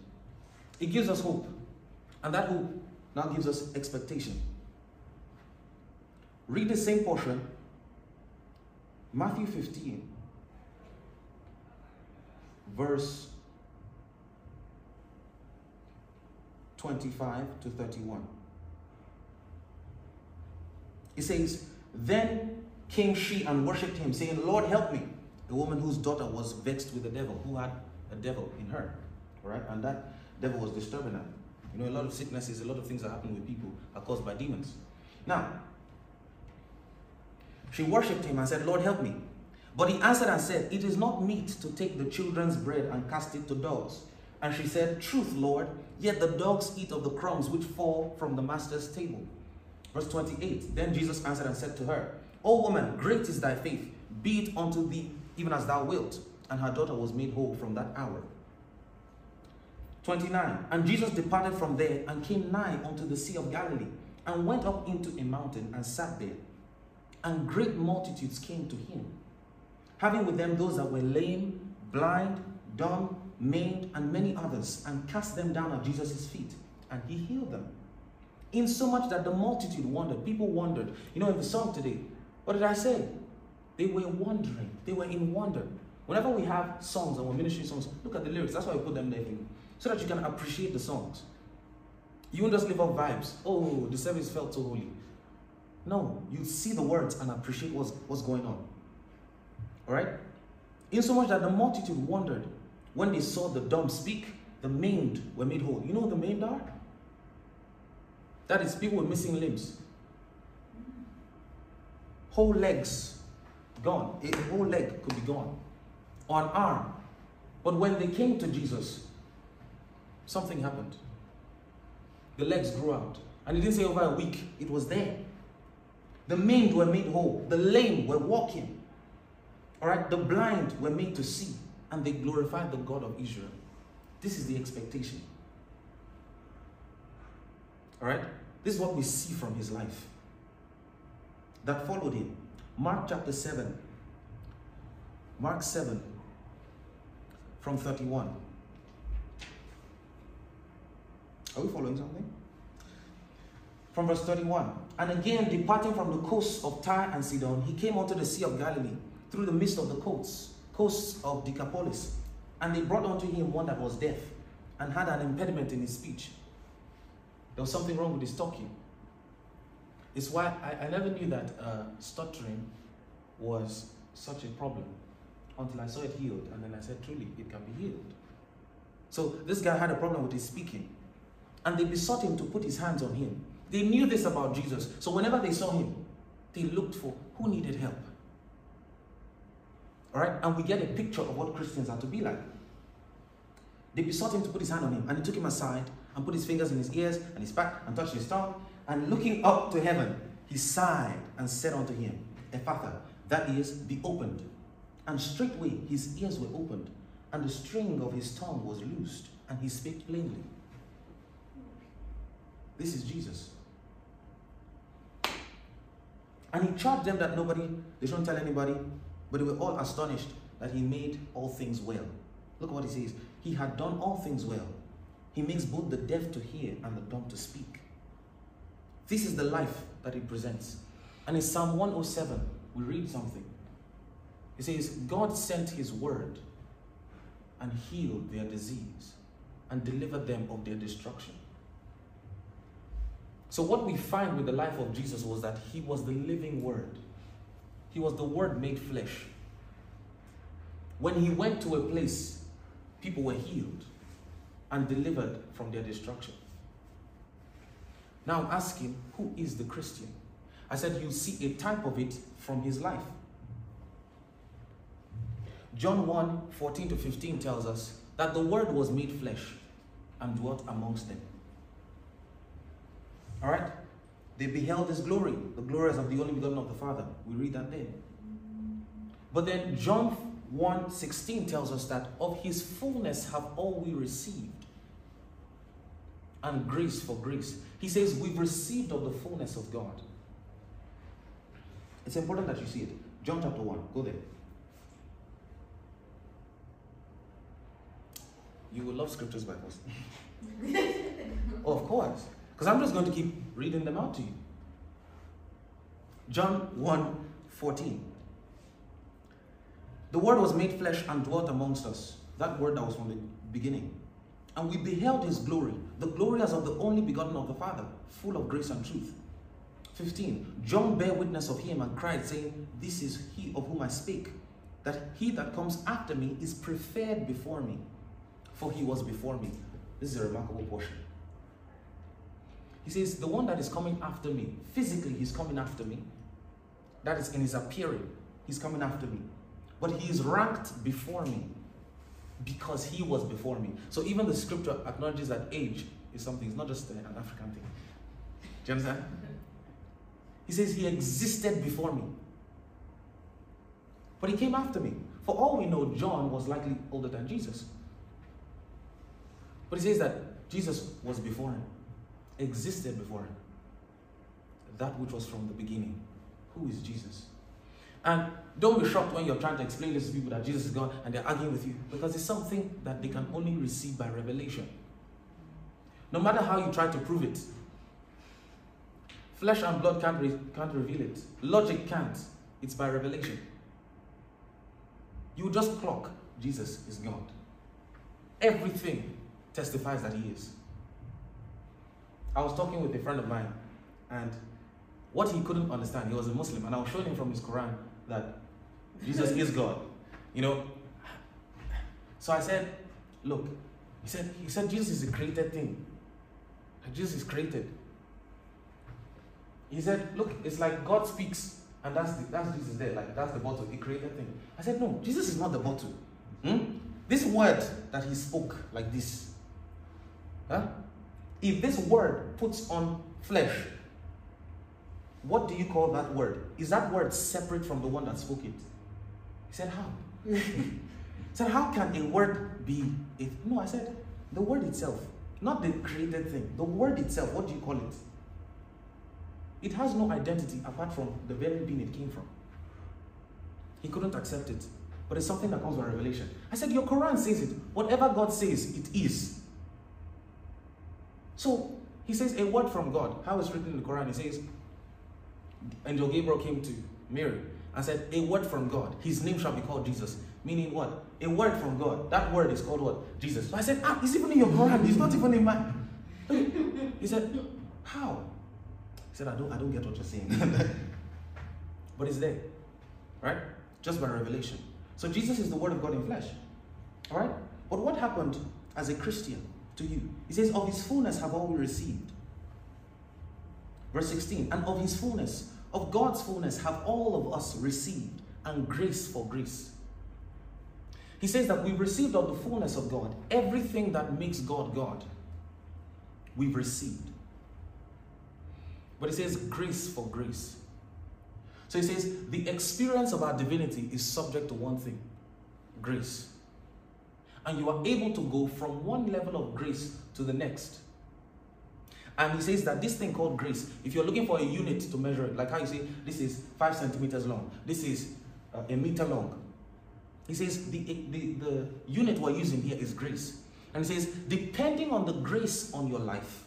It gives us hope. And that hope now gives us expectation. Read the same portion, Matthew 15, verse 25 to 31. It says, Then came she and worshipped him, saying, Lord, help me. A woman whose daughter was vexed with the devil, who had a devil in her. All right? And that devil was disturbing her. You know, a lot of sicknesses, a lot of things that happen with people are caused by demons. Now, she worshipped him and said, Lord, help me. But he answered and said, It is not meet to take the children's bread and cast it to dogs. And she said, Truth, Lord, yet the dogs eat of the crumbs which fall from the master's table. Verse 28 Then Jesus answered and said to her, O woman, great is thy faith, be it unto thee even as thou wilt. And her daughter was made whole from that hour. 29 And Jesus departed from there and came nigh unto the Sea of Galilee, and went up into a mountain and sat there. And great multitudes came to him, having with them those that were lame, blind, dumb, maimed, and many others, and cast them down at Jesus' feet, and he healed them. In so much that the multitude wondered, people wondered. You know, in the song today, what did I say? They were wondering, they were in wonder. Whenever we have songs and we're ministering songs, look at the lyrics. That's why we put them there so that you can appreciate the songs. You won't just live off vibes. Oh, the service felt so holy. No, you see the words and appreciate what's, what's going on. All right? Insomuch that the multitude wondered when they saw the dumb speak, the maimed were made whole. You know what the maimed are? That is people with missing limbs. Whole legs gone. A whole leg could be gone. Or an arm. But when they came to Jesus, something happened. The legs grew out. And he didn't say over a week, it was there. The maimed were made whole. The lame were walking. All right, the blind were made to see. And they glorified the God of Israel. This is the expectation. All right, this is what we see from his life that followed him. Mark chapter 7. Mark 7 from 31. Are we following something? From verse 31. And again, departing from the coast of Tyre and Sidon, he came unto the Sea of Galilee, through the midst of the coasts, coasts of Decapolis. And they brought unto him one that was deaf and had an impediment in his speech. There was something wrong with his talking. It's why I, I never knew that uh, stuttering was such a problem until I saw it healed. And then I said, truly, it can be healed. So this guy had a problem with his speaking. And they besought him to put his hands on him. They knew this about Jesus. So whenever they saw him, they looked for who needed help. All right? And we get a picture of what Christians are to be like. They besought him to put his hand on him, and he took him aside and put his fingers in his ears and his back and touched his tongue. And looking up to heaven, he sighed and said unto him, Ephphatha, that is, be opened. And straightway his ears were opened, and the string of his tongue was loosed, and he spake plainly. This is Jesus. And he charged them that nobody, they shouldn't tell anybody, but they were all astonished that he made all things well. Look what he says. He had done all things well. He makes both the deaf to hear and the dumb to speak. This is the life that he presents. And in Psalm 107, we read something. It says, God sent his word and healed their disease and delivered them of their destruction. So, what we find with the life of Jesus was that he was the living word, he was the word made flesh. When he went to a place, people were healed and delivered from their destruction. Now I'm asking, who is the Christian? I said, you see a type of it from his life. John 1 14 to 15 tells us that the Word was made flesh and dwelt amongst them. All right? They beheld his glory, the glory as of the only begotten of the Father. We read that there. But then John 1 16 tells us that of his fullness have all we received. And grace for grace. He says, We've received of the fullness of God. It's important that you see it. John chapter 1. Go there. You will love scriptures by force. oh, of course. Because I'm just going to keep reading them out to you. John 1 14. The word was made flesh and dwelt amongst us. That word that was from the beginning. And we beheld his glory, the glory as of the only begotten of the Father, full of grace and truth. 15. John bare witness of him and cried, saying, This is he of whom I speak, that he that comes after me is preferred before me, for he was before me. This is a remarkable portion. He says, The one that is coming after me, physically, he's coming after me. That is in his appearing, he's coming after me. But he is ranked before me because he was before me. So even the scripture acknowledges that age is something, it's not just an African thing. Do you understand? He says he existed before me. But he came after me. For all we know, John was likely older than Jesus. But he says that Jesus was before him, existed before. That which was from the beginning. Who is Jesus? And don't be shocked when you're trying to explain this to people that Jesus is God and they're arguing with you because it's something that they can only receive by revelation. No matter how you try to prove it, flesh and blood can't, re- can't reveal it, logic can't. It's by revelation. You just clock Jesus is God. Everything testifies that He is. I was talking with a friend of mine, and what he couldn't understand, he was a Muslim, and I was showing him from his Quran that Jesus is God. You know. So I said, look, he said, he said Jesus is a created thing. Jesus is created. He said, look, it's like God speaks, and that's the, that's Jesus there, like that's the bottle, he created thing. I said, no, Jesus is not the bottle. Hmm? This word that he spoke like this, huh? If this word puts on flesh, what do you call that word? Is that word separate from the one that spoke it? He said, How? he said, How can a word be it? No, I said, the word itself, not the created thing. The word itself, what do you call it? It has no identity apart from the very being it came from. He couldn't accept it. But it's something that comes by revelation. I said, Your Quran says it. Whatever God says, it is. So he says a word from God. How it's written in the Quran, he says, Angel Gabriel came to Mary and said, A word from God. His name shall be called Jesus. Meaning what? A word from God. That word is called what? Jesus. So I said, Ah, it's even in your Quran. It's not even in mine. He said, How? He said, I don't, I don't get what you're saying. but it's there. Right? Just by revelation. So Jesus is the word of God in flesh. All right? But what happened as a Christian to you? He says, Of his fullness have all we received. Verse 16, and of his fullness, of God's fullness, have all of us received, and grace for grace. He says that we've received of the fullness of God, everything that makes God God, we've received. But he says grace for grace. So he says the experience of our divinity is subject to one thing grace. And you are able to go from one level of grace to the next. And he says that this thing called grace, if you're looking for a unit to measure it, like how you say this is five centimeters long, this is uh, a meter long. He says the, the, the unit we're using here is grace. And he says, depending on the grace on your life,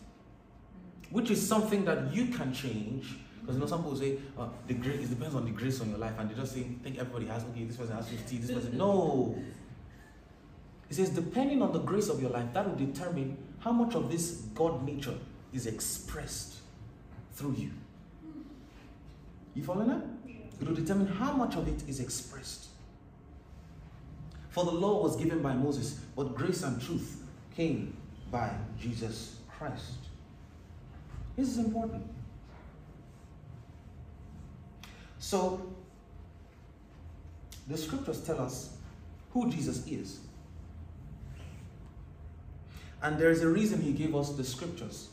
which is something that you can change. Because you know, some people say, uh, the grace, it depends on the grace on your life, and they just say, think everybody has, okay, this person has 50, this person. No. He says, depending on the grace of your life, that will determine how much of this God nature is expressed through you. You following that? It will determine how much of it is expressed. For the law was given by Moses, but grace and truth came by Jesus Christ. This is important. So, the scriptures tell us who Jesus is. And there is a reason he gave us the scriptures.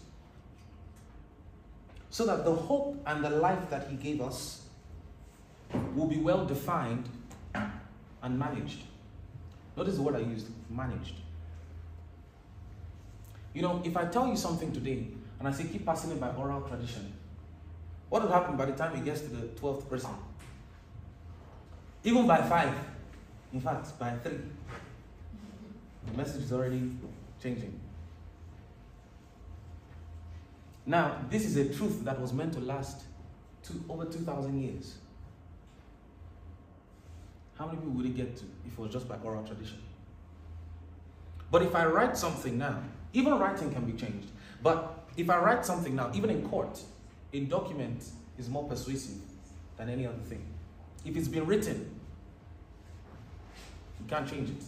So that the hope and the life that he gave us will be well defined and managed. Notice the word I used managed. You know, if I tell you something today and I say keep passing it by oral tradition, what will happen by the time it gets to the 12th person? Even by five, in fact, by three, the message is already changing. Now, this is a truth that was meant to last two, over 2,000 years. How many people would it get to if it was just by oral tradition? But if I write something now, even writing can be changed. But if I write something now, even in court, a document is more persuasive than any other thing. If it's been written, you can't change it.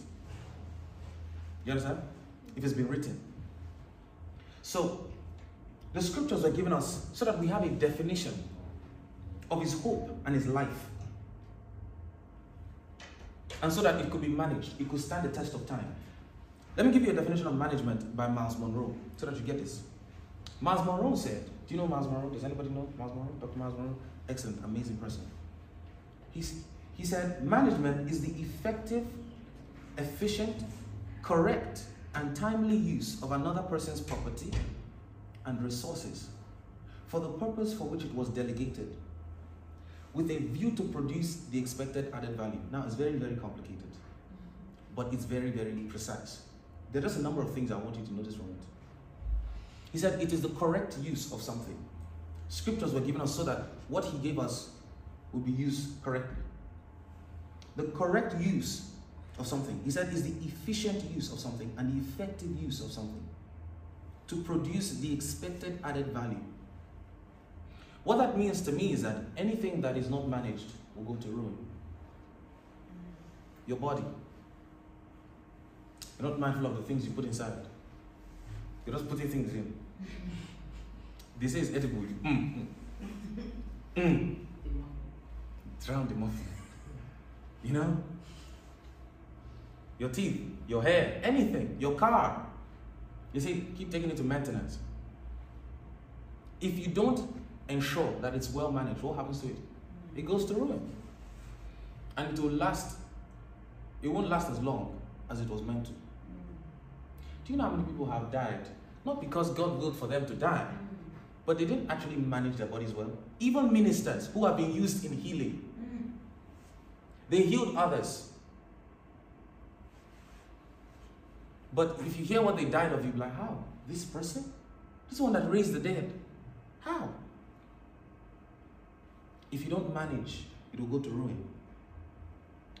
You understand? If it's been written. So, the scriptures are given us so that we have a definition of his hope and his life. And so that it could be managed, it could stand the test of time. Let me give you a definition of management by Myles Munroe so that you get this. Myles Munroe said, Do you know Myles Munroe? Does anybody know Myles Munroe? Dr. Myles Munroe? Excellent, amazing person. He's, he said, Management is the effective, efficient, correct, and timely use of another person's property and resources for the purpose for which it was delegated with a view to produce the expected added value. Now, it's very, very complicated, but it's very, very precise. There are just a number of things I want you to notice from it. He said it is the correct use of something. Scriptures were given us so that what he gave us would be used correctly. The correct use of something, he said, is the efficient use of something and the effective use of something to produce the expected added value. What that means to me is that anything that is not managed will go to ruin. Your body. You're not mindful of the things you put inside. You're just putting things in. They say it's edible. You, mm, mm, mm. Drown the muffin. You know? Your teeth, your hair, anything, your car. You see, keep taking it to maintenance. If you don't ensure that it's well managed, what happens to it? It goes to ruin. And it will last, it won't last as long as it was meant to. Do you know how many people have died? Not because God willed for them to die, but they didn't actually manage their bodies well. Even ministers who have been used in healing, they healed others. But if you hear what they died of, you'll be like, how? This person? This one that raised the dead? How? If you don't manage it will go to ruin.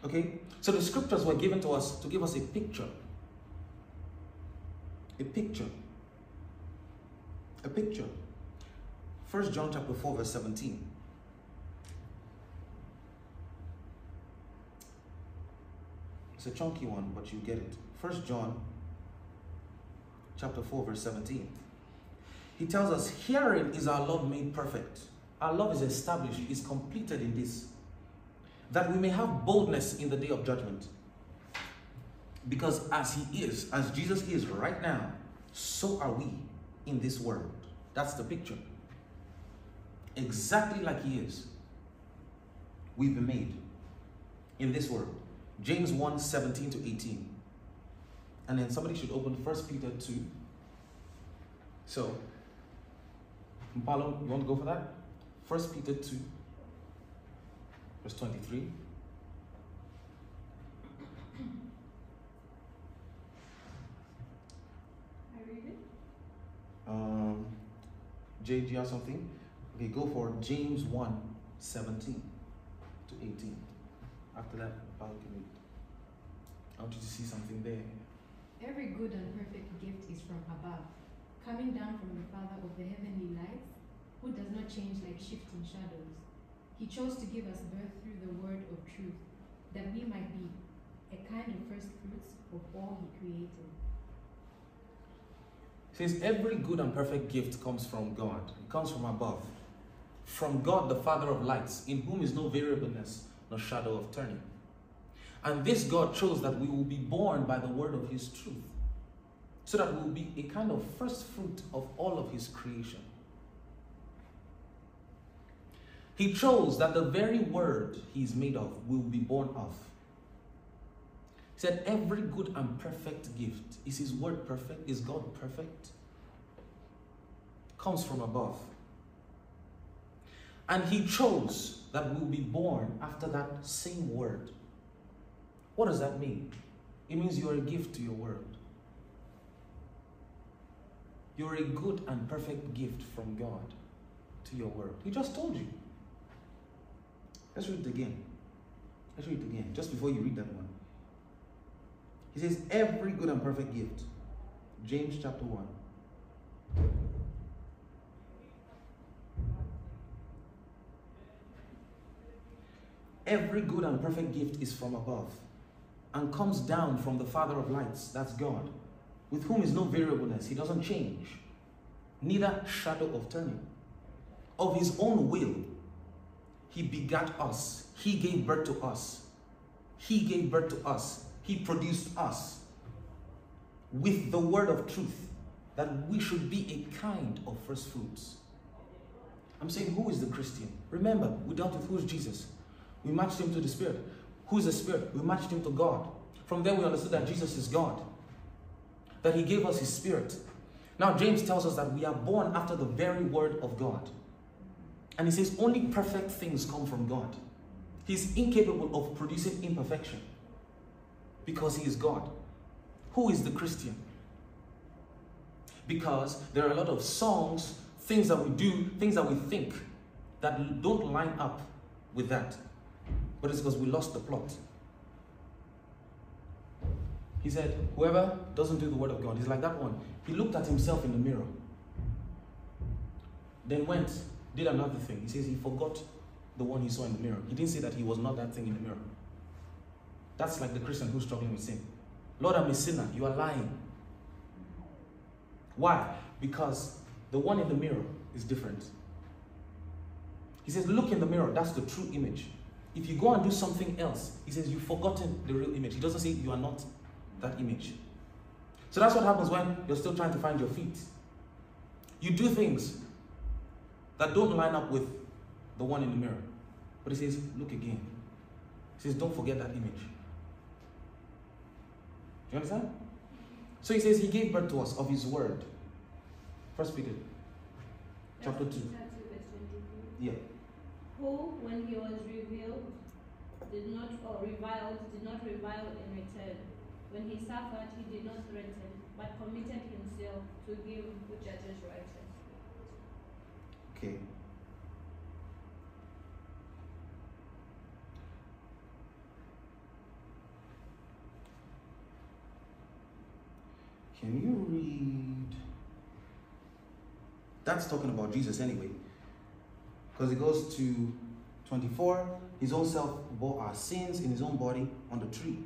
Okay? So the scriptures were given to us to give us a picture. A picture. A picture. First John chapter 4, verse 17. It's a chunky one, but you get it. First John chapter 4, verse 17. He tells us, Herein is our love made perfect. Our love is established, is completed in this, that we may have boldness in the day of judgment. Because as He is, as Jesus is right now, so are we in this world. That's the picture. Exactly like He is, we've been made in this world. James 1 17 to 18. And then somebody should open First Peter 2. So, Mpalo, you want to go for that? First Peter 2, verse 23. I read it. Um, you have something? Okay, go for James 1 17 to 18. After that, can read. I want you to see something there. Every good and perfect gift is from above, coming down from the Father of the heavenly lights, who does not change like shifting shadows. He chose to give us birth through the word of truth, that we might be a kind of first fruits of all he created. Since every good and perfect gift comes from God. It comes from above. From God, the Father of lights, in whom is no variableness, no shadow of turning. And this God chose that we will be born by the word of his truth, so that we will be a kind of first fruit of all of his creation. He chose that the very word he is made of will be born of. He said, Every good and perfect gift is his word perfect? Is God perfect? Comes from above. And he chose that we will be born after that same word. What does that mean? It means you are a gift to your world. You're a good and perfect gift from God to your world. He just told you. Let's read it again. Let's read it again, just before you read that one. He says, Every good and perfect gift. James chapter 1. Every good and perfect gift is from above and comes down from the Father of lights, that's God, with whom is no variableness. He doesn't change, neither shadow of turning. Of his own will, he begat us, he gave birth to us, he gave birth to us, he produced us with the word of truth that we should be a kind of first fruits. I'm saying, who is the Christian? Remember, we dealt with who is Jesus. We matched him to the Spirit. Who is the Spirit? We matched him to God. From there, we understood that Jesus is God, that he gave us his Spirit. Now, James tells us that we are born after the very word of God. And he says, only perfect things come from God. He's incapable of producing imperfection because he is God. Who is the Christian? Because there are a lot of songs, things that we do, things that we think that don't line up with that. But it's because we lost the plot. He said, Whoever doesn't do the word of God, he's like that one. He looked at himself in the mirror, then went, did another thing. He says he forgot the one he saw in the mirror. He didn't say that he was not that thing in the mirror. That's like the Christian who's struggling with sin. Lord, I'm a sinner. You are lying. Why? Because the one in the mirror is different. He says, Look in the mirror. That's the true image. If you go and do something else, he says, You've forgotten the real image. He doesn't say you are not that image. So that's what happens when you're still trying to find your feet. You do things that don't line up with the one in the mirror. But he says, Look again. He says, Don't forget that image. Do you understand? So he says he gave birth to us of his word. First Peter chapter 2. Yeah who, when he was revealed, did not, or reviled, did not revile in return. When he suffered, he did not threaten, but committed himself to him who judges righteous. Okay. Can you read? That's talking about Jesus anyway. Because it goes to 24. His own self bore our sins in his own body on the tree.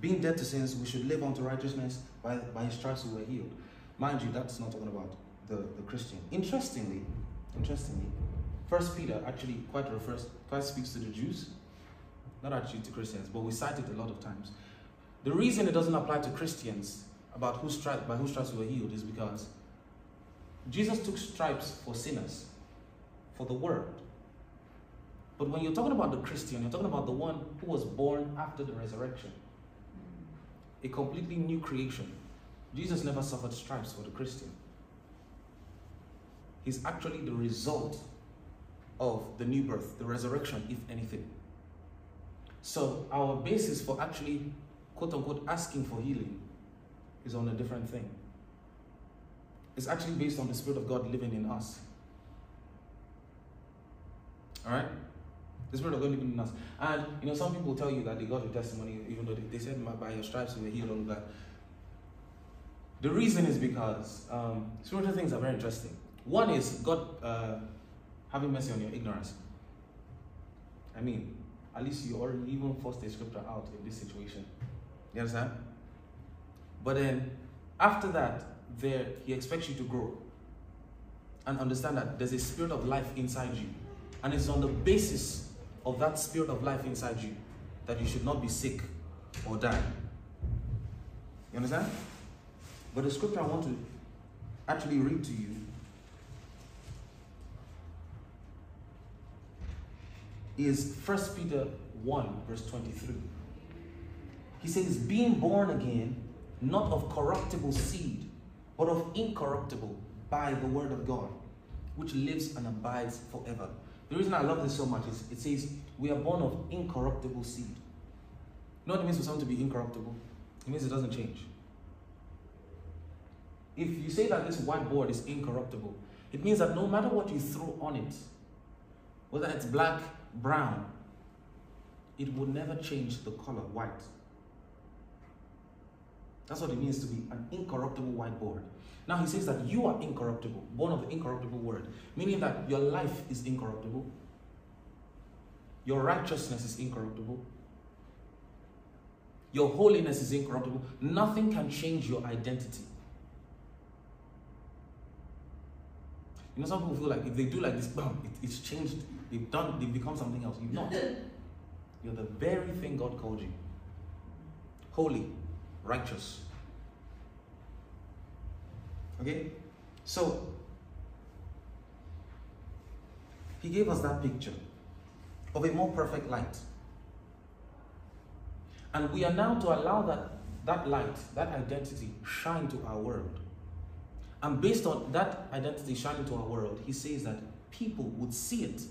Being dead to sins, we should live unto righteousness. By, by his stripes we were healed. Mind you, that's not talking about the, the Christian. Interestingly, interestingly, First Peter actually quite refers, quite speaks to the Jews, not actually to Christians, but we cite it a lot of times. The reason it doesn't apply to Christians about whose stripes by whose stripes we were healed is because Jesus took stripes for sinners, for the world. But when you're talking about the Christian, you're talking about the one who was born after the resurrection, a completely new creation. Jesus never suffered stripes for the Christian. He's actually the result of the new birth, the resurrection, if anything. So our basis for actually, quote unquote, asking for healing is on a different thing. It's actually based on the Spirit of God living in us. All right? The Spirit of God living in us. And, you know, some people tell you that they got the testimony, even though they, they said, by your stripes you were healed, all that. The reason is because um, spiritual things are very interesting. One is God uh, having mercy on your ignorance. I mean, at least you already even forced the scripture out in this situation. You understand? But then after that, there he expects you to grow and understand that there's a spirit of life inside you. And it's on the basis of that spirit of life inside you that you should not be sick or die. You understand? But the scripture I want to actually read to you is 1 Peter 1, verse 23. He says, Being born again, not of corruptible seed, but of incorruptible by the word of God, which lives and abides forever. The reason I love this so much is it says, We are born of incorruptible seed. You know what it means for something to be incorruptible? It means it doesn't change. If you say that this whiteboard is incorruptible, it means that no matter what you throw on it, whether it's black, brown, it will never change the color white. That's what it means to be an incorruptible whiteboard. Now he says that you are incorruptible, born of the incorruptible word, meaning that your life is incorruptible, your righteousness is incorruptible, your holiness is incorruptible. Nothing can change your identity. You know, some people feel like if they do like this, bam, it, it's changed. They've done, they've become something else. You've not. You're the very thing God called you. Holy, righteous. Okay? So, he gave us that picture of a more perfect light. And we are now to allow that, that light, that identity, shine to our world. And based on that identity shining to our world, he says that people would see it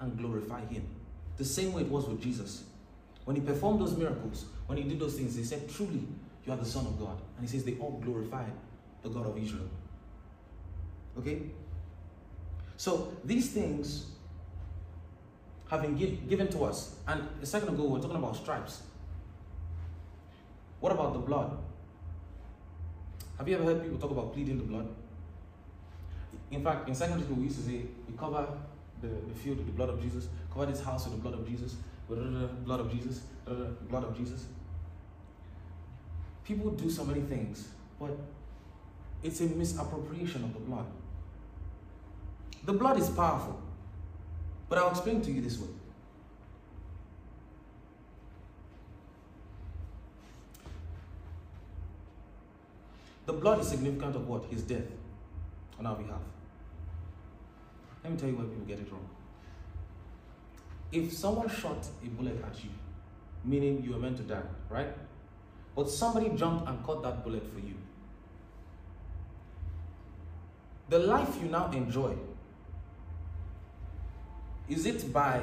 and glorify him. The same way it was with Jesus. When he performed those miracles, when he did those things, they said, Truly, you are the Son of God. And he says, They all glorified the God of Israel. Okay? So these things have been give, given to us. And a second ago, we were talking about stripes. What about the blood? Have you ever heard people talk about pleading the blood? In fact, in secondary school, we used to say, we cover the, the field with the blood of Jesus, cover this house with the blood of Jesus, with the blood of Jesus, blood of Jesus. People do so many things, but it's a misappropriation of the blood. The blood is powerful, but I'll explain to you this way. The blood is significant of what? His death on our behalf. Let me tell you why people get it wrong. If someone shot a bullet at you, meaning you were meant to die, right? But somebody jumped and caught that bullet for you. The life you now enjoy, is it by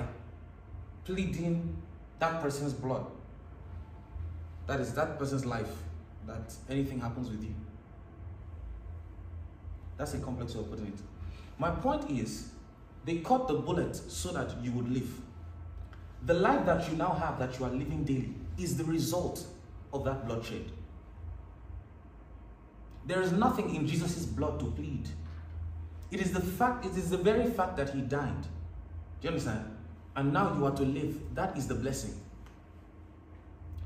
pleading that person's blood? That is that person's life, that anything happens with you. That's a complex way of putting it. My point is, they cut the bullet so that you would live. The life that you now have, that you are living daily, is the result of that bloodshed. There is nothing in Jesus' blood to plead. It is the fact, it is the very fact that he died. Do you understand? And now you are to live. That is the blessing.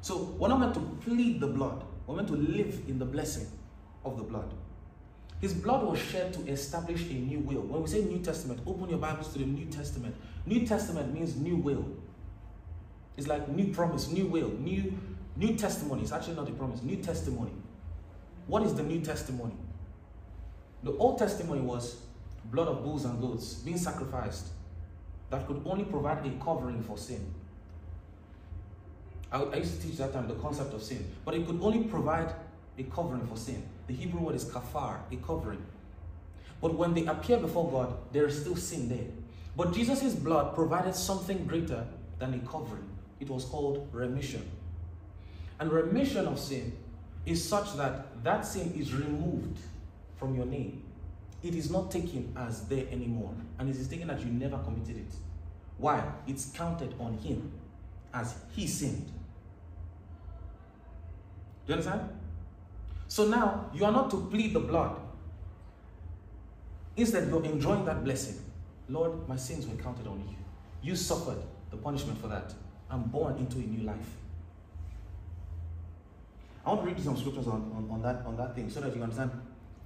So we're not meant to plead the blood. We're meant to live in the blessing of the blood. His blood was shed to establish a new will. When we say New Testament, open your Bibles to the New Testament. New Testament means new will. It's like new promise, new will, new new testimony. It's actually not a promise, new testimony. What is the new testimony? The old testimony was blood of bulls and goats being sacrificed that could only provide a covering for sin. I, I used to teach that time the concept of sin, but it could only provide a covering for sin. The Hebrew word is kafar, a covering. But when they appear before God, there is still sin there. But Jesus' blood provided something greater than a covering. It was called remission. And remission of sin is such that that sin is removed from your name. It is not taken as there anymore. And it is taken that you never committed it. Why? It's counted on him as he sinned. Do you understand? So now you are not to plead the blood. Instead, you're enjoying that blessing. Lord, my sins were counted on you. You suffered the punishment for that. I'm born into a new life. I want to read some scriptures on, on, on that, on that thing so that you understand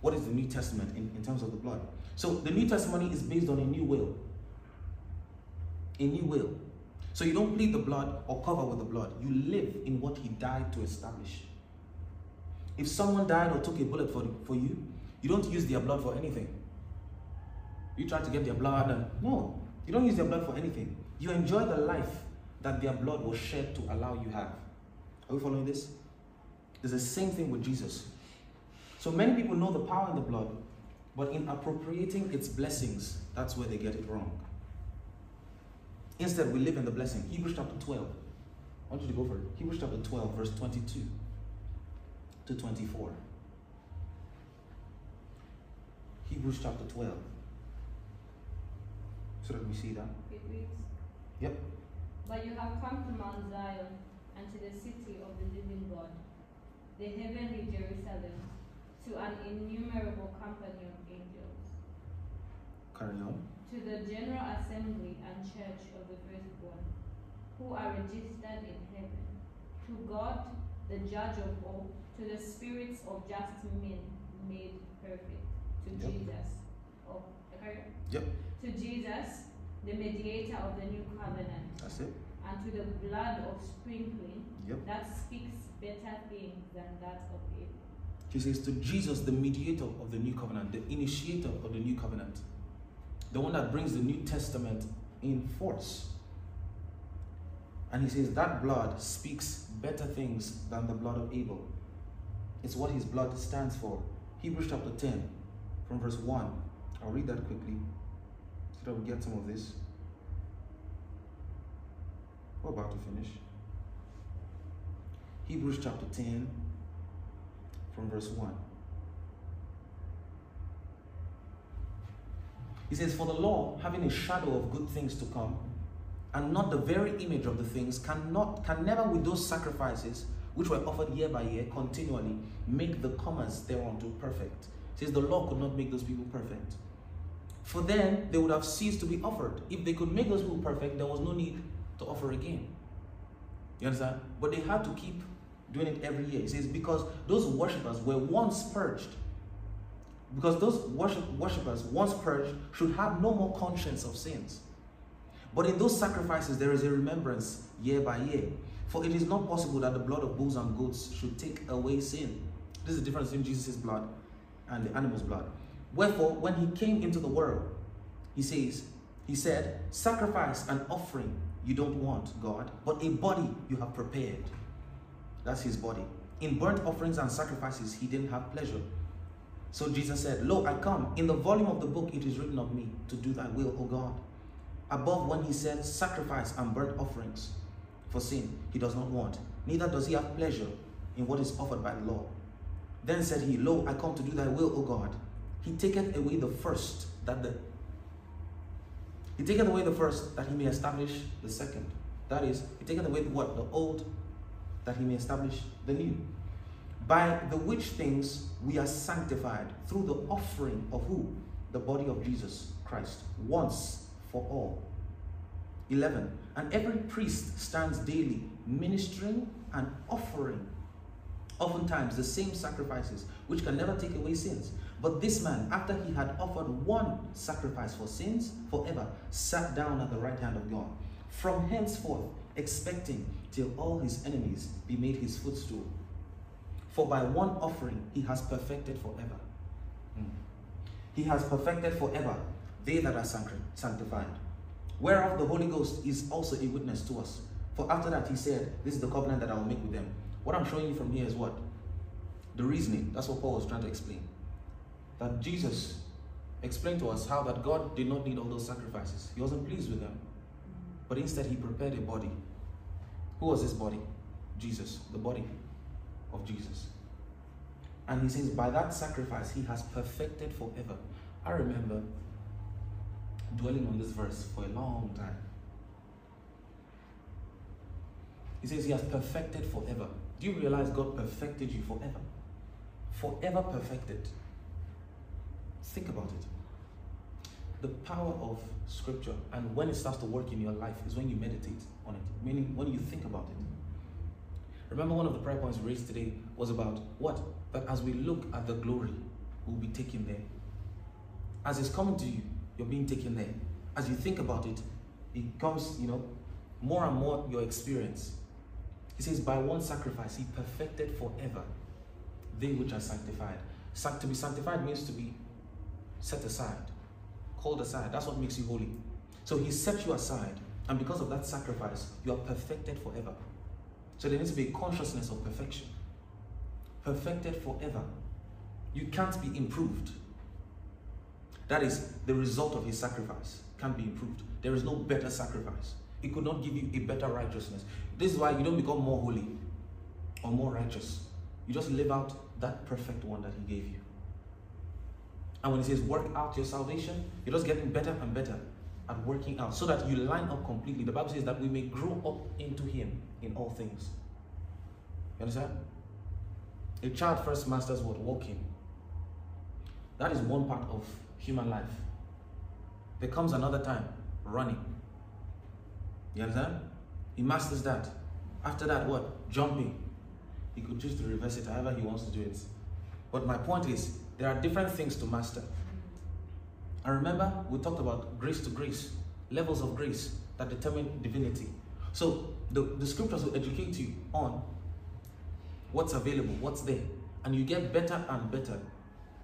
what is the New Testament in, in terms of the blood. So the New Testament is based on a new will. A new will. So you don't plead the blood or cover with the blood. You live in what he died to establish. If someone died or took a bullet for, for you, you don't use their blood for anything. You try to get their blood. And, no, you don't use their blood for anything. You enjoy the life that their blood was shed to allow you have. Are we following this? It's the same thing with Jesus. So many people know the power in the blood, but in appropriating its blessings, that's where they get it wrong. Instead, we live in the blessing. Hebrews chapter 12. I want you to go for it. Hebrews chapter 12, verse 22 to 24. Hebrews chapter 12. So that we see that. It reads, Yep. But you have come to Mount Zion and to the city of the living God, the heavenly Jerusalem, to an innumerable company of angels, to the general assembly and church of the firstborn, who are registered in heaven, to God, the judge of all, to the spirits of just men made perfect, to Yep. Jesus. Oh, okay. Yep. To Jesus, the mediator of the new covenant, That's it. and to the blood of sprinkling Yep. that speaks better things than that of Abel. He says to Jesus, the mediator of the new covenant, the initiator of the new covenant, the one that brings the New Testament in force. And he says that blood speaks better things than the blood of Abel. It's what his blood stands for. Hebrews chapter 10, from verse 1. I'll read that quickly so that we get some of this. We're about to finish. Hebrews chapter 10, from verse 1. He says, For the law, having a shadow of good things to come, and not the very image of the things, cannot can never with those sacrifices which were offered year by year continually make the comers thereunto perfect. He says the law could not make those people perfect. For then they would have ceased to be offered. If they could make those people perfect, there was no need to offer again. You understand? But they had to keep doing it every year. He says, because those worshippers were once purged. Because those worship, worshippers, once purged, should have no more conscience of sins. But in those sacrifices, there is a remembrance year by year. For it is not possible that the blood of bulls and goats should take away sin. This is the difference between Jesus' blood and the animal's blood. Wherefore, when he came into the world, he says, he said, Sacrifice and offering you don't want, God, but a body you have prepared. That's his body. In burnt offerings and sacrifices, he didn't have pleasure. So Jesus said, Lo, I come. In the volume of the book it is written of me to do thy will, O God. Above when he said, Sacrifice and burnt offerings for sin, he does not want. Neither does he have pleasure in what is offered by the law. Then said he, Lo, I come to do thy will, O God. He taketh away the first, that the he taketh away the first, that he may establish the second. That is, he taketh away what? The old, that he may establish the new. By the which things we are sanctified through the offering of who? The body of Jesus Christ, once for all. 11. And every priest stands daily ministering and offering, oftentimes the same sacrifices, which can never take away sins. But this man, after he had offered one sacrifice for sins forever, sat down at the right hand of God. From henceforth, expecting till all his enemies be made his footstool. For by one offering he has perfected forever. Hmm. He has perfected forever they that are sanctified. Whereof the Holy Ghost is also a witness to us. For after that he said, This is the covenant that I will make with them. What I'm showing you from here is what? The reasoning. That's what Paul was trying to explain. That Jesus explained to us how that God did not need all those sacrifices. He wasn't pleased with them. But instead he prepared a body. Who was this body? Jesus, the body of Jesus. And he says, by that sacrifice, he has perfected forever. I remember dwelling on this verse for a long time. He says, He has perfected forever. Do you realize God perfected you forever? Forever perfected. Think about it. The power of scripture and when it starts to work in your life is when you meditate on it, meaning when you think about it. Remember, one of the prayer points raised today was about what? That as we look at the glory, we'll be taken there. As it's coming to you, you're being taken there. As you think about it, it comes, you know, more and more your experience. He says, by one sacrifice, he perfected forever they which are sanctified. to be sanctified means to be set aside, called aside. That's what makes you holy. So he set you aside, and because of that sacrifice, you are perfected forever. So there needs to be a consciousness of perfection. Perfected forever. You can't be improved. That is the result of his sacrifice. Can't be improved. There is no better sacrifice. It could not give you a better righteousness. This is why you don't become more holy or more righteous. You just live out that perfect one that he gave you. And when he says work out your salvation, you're just getting better and better at working out so that you line up completely. The Bible says that we may grow up into Him in all things. You understand? A child first masters what? Walking. That is one part of human life. There comes another time, running. You understand? He masters that. After that, what? Jumping. He could choose to reverse it however he wants to do it. But my point is, there are different things to master. And remember, we talked about grace to grace, levels of grace that determine divinity. So the, the scriptures will educate you on what's available, what's there. And you get better and better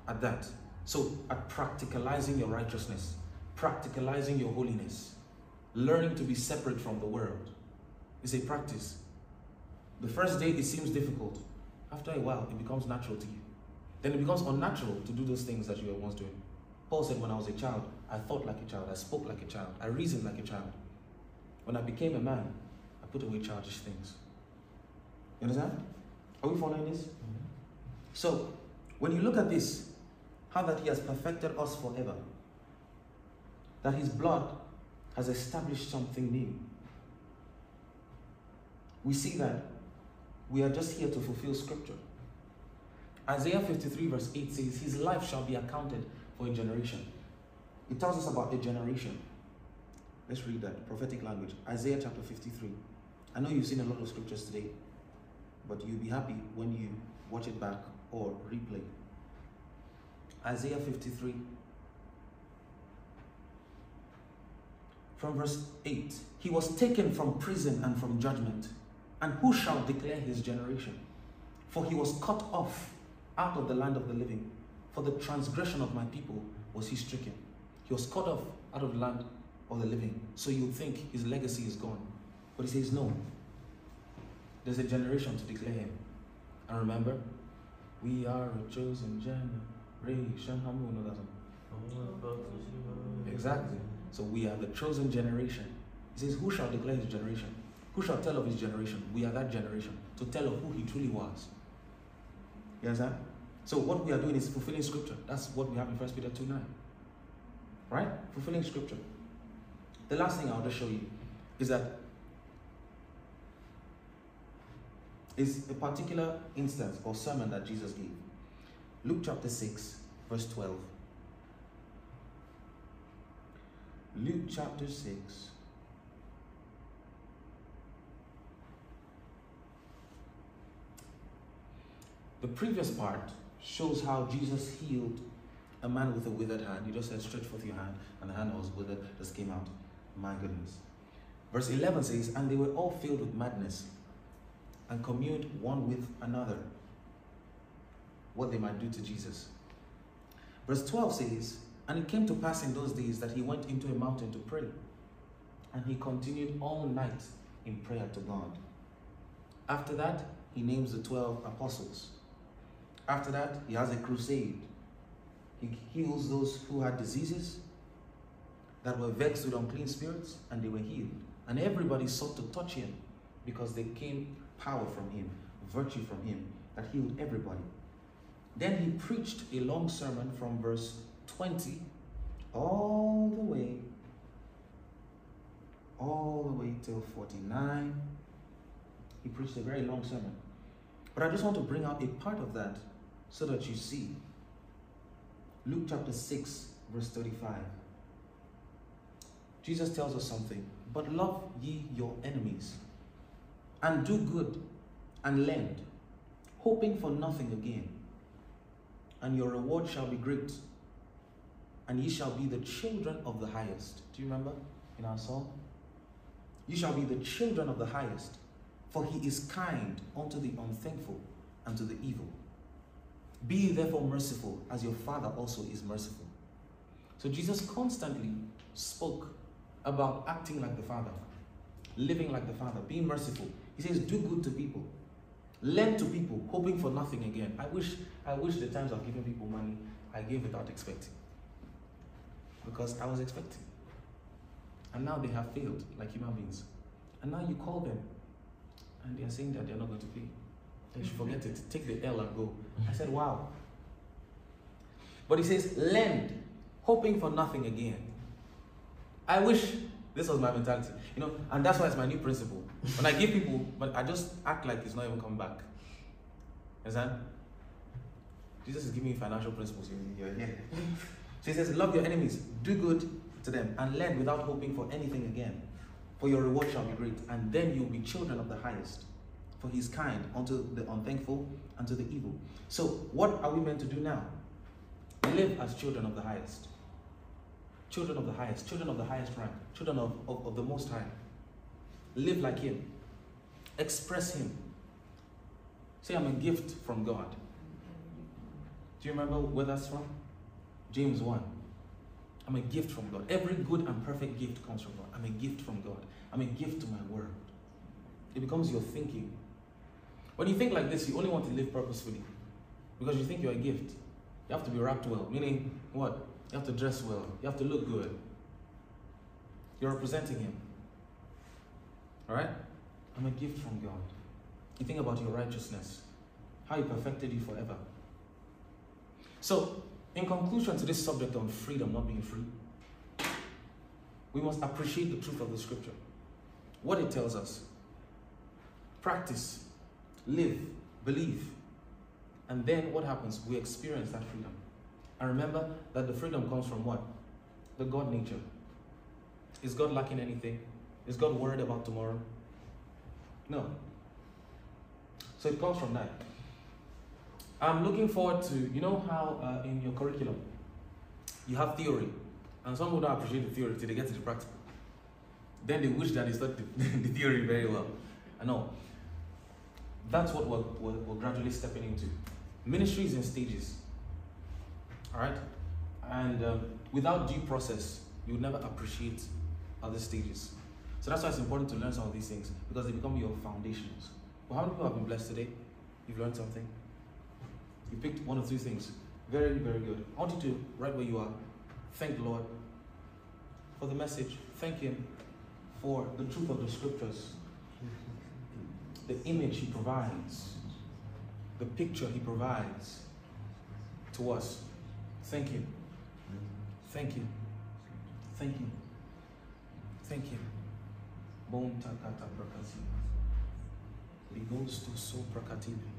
at that. So at practicalizing your righteousness, practicalizing your holiness, learning to be separate from the world is a practice. The first day it seems difficult. After a while, it becomes natural to you. Then it becomes unnatural to do those things that you were once doing. Paul said, When I was a child, I thought like a child, I spoke like a child, I reasoned like a child. When I became a man, I put away childish things. You understand? Are we following this? Mm-hmm. So, when you look at this, how that he has perfected us forever, that his blood has established something new. We see that we are just here to fulfill scripture. Isaiah 53, verse 8 says, His life shall be accounted for a generation. It tells us about a generation. Let's read that prophetic language. Isaiah chapter 53. I know you've seen a lot of scriptures today, but you'll be happy when you watch it back or replay. Isaiah 53. From verse 8 He was taken from prison and from judgment. And who shall declare his generation? For he was cut off out of the land of the living. For the transgression of my people was he stricken. He was cut off out of the land of the living. So you think his legacy is gone. But he says, no. There's a generation to declare him. And remember, we are a chosen generation. How many know that song? Exactly. So we are the chosen generation. He says, Who shall declare his generation? Who shall tell of his generation? We are that generation to tell of who he truly was. You understand? So what we are doing is fulfilling scripture. That's what we have in First Peter 2 9. Right? Fulfilling scripture. The last thing I'll just show you is that is a particular instance or sermon that Jesus gave. Luke chapter 6, verse 12. Luke chapter 6. The previous part shows how Jesus healed a man with a withered hand. He just said, Stretch forth your hand, and the hand that was withered just came out. My goodness. Verse 11 says, And they were all filled with madness and communed one with another what they might do to Jesus. Verse 12 says, And it came to pass in those days that he went into a mountain to pray, and he continued all night in prayer to God. After that, he names the 12 apostles. After that, he has a crusade. He heals those who had diseases that were vexed with unclean spirits, and they were healed. And everybody sought to touch him because they came power from him, virtue from him that healed everybody. Then he preached a long sermon from verse 20 all the way, all the way till 49. He preached a very long sermon. But I just want to bring out a part of that so that you see. Luke chapter 6, verse 35. Jesus tells us something. But love ye your enemies, and do good, and lend, hoping for nothing again. And your reward shall be great, and ye shall be the children of the highest. Do you remember in our song? You shall be the children of the highest, for he is kind unto the unthankful and to the evil. Be therefore merciful, as your Father also is merciful. So Jesus constantly spoke about acting like the Father, living like the Father, being merciful. He says, do good to people. Lend to people, hoping for nothing again. I wish, I wish the times of giving people money, I gave without expecting. Because I was expecting. And now they have failed, like human beings. And now you call them, and they are saying that they're not going to pay. They should forget it. Take the L and go. I said, wow. But he says, lend, hoping for nothing again. I wish this was my mentality, you know, and that's why it's my new principle. When I give people, but I just act like it's not even coming back. Understand? Jesus is giving you financial principles. You're here. So he says, Love your enemies, do good to them, and lend without hoping for anything again. For your reward shall be great, and then you'll be children of the highest. For he is kind unto the unthankful and to the evil. So, what are we meant to do now? Live as children of the highest children of the highest, children of the highest rank, children of, of, of, the Most High. Live like Him, express Him. Say, I'm a gift from God. Do you remember where that's from? James 1. I'm a gift from God. Every good and perfect gift comes from God. I'm a gift from God. I'm a gift to my world. It becomes your thinking. When you think like this, you only want to live purposefully because you think you're a gift. You have to be wrapped well, meaning what? You have to dress well. You have to look good. You're representing Him. Alright? I'm a gift from God. You think about your righteousness, how He perfected you forever. So, in conclusion to this subject on freedom, not being free, we must appreciate the truth of the scripture, what it tells us. Practice, live, believe. And then what happens? We experience that freedom. And remember that the freedom comes from what? The God nature. Is God lacking anything? Is God worried about tomorrow? No. So it comes from that. I'm looking forward to, you know how uh, in your curriculum you have theory, and some people don't appreciate the theory till they get to the practical. Then they wish that they studied the, the theory very well. I know. That's what we're, we're, we're gradually stepping into. Ministry is in stages. All right? And um, without due process, you would never appreciate other stages. So that's why it's important to learn some of these things because they become your foundations. Well, how many people have been blessed today? You've learned something. You picked one or two things. Very, very good. I want you to, right where you are, thank the Lord for the message. Thank Him for the truth of the scriptures, the image He provides, the picture He provides to us. Thank you. Thank you. Thank you. Thank you. Bon takata prakasi. Ligosto so prakativi.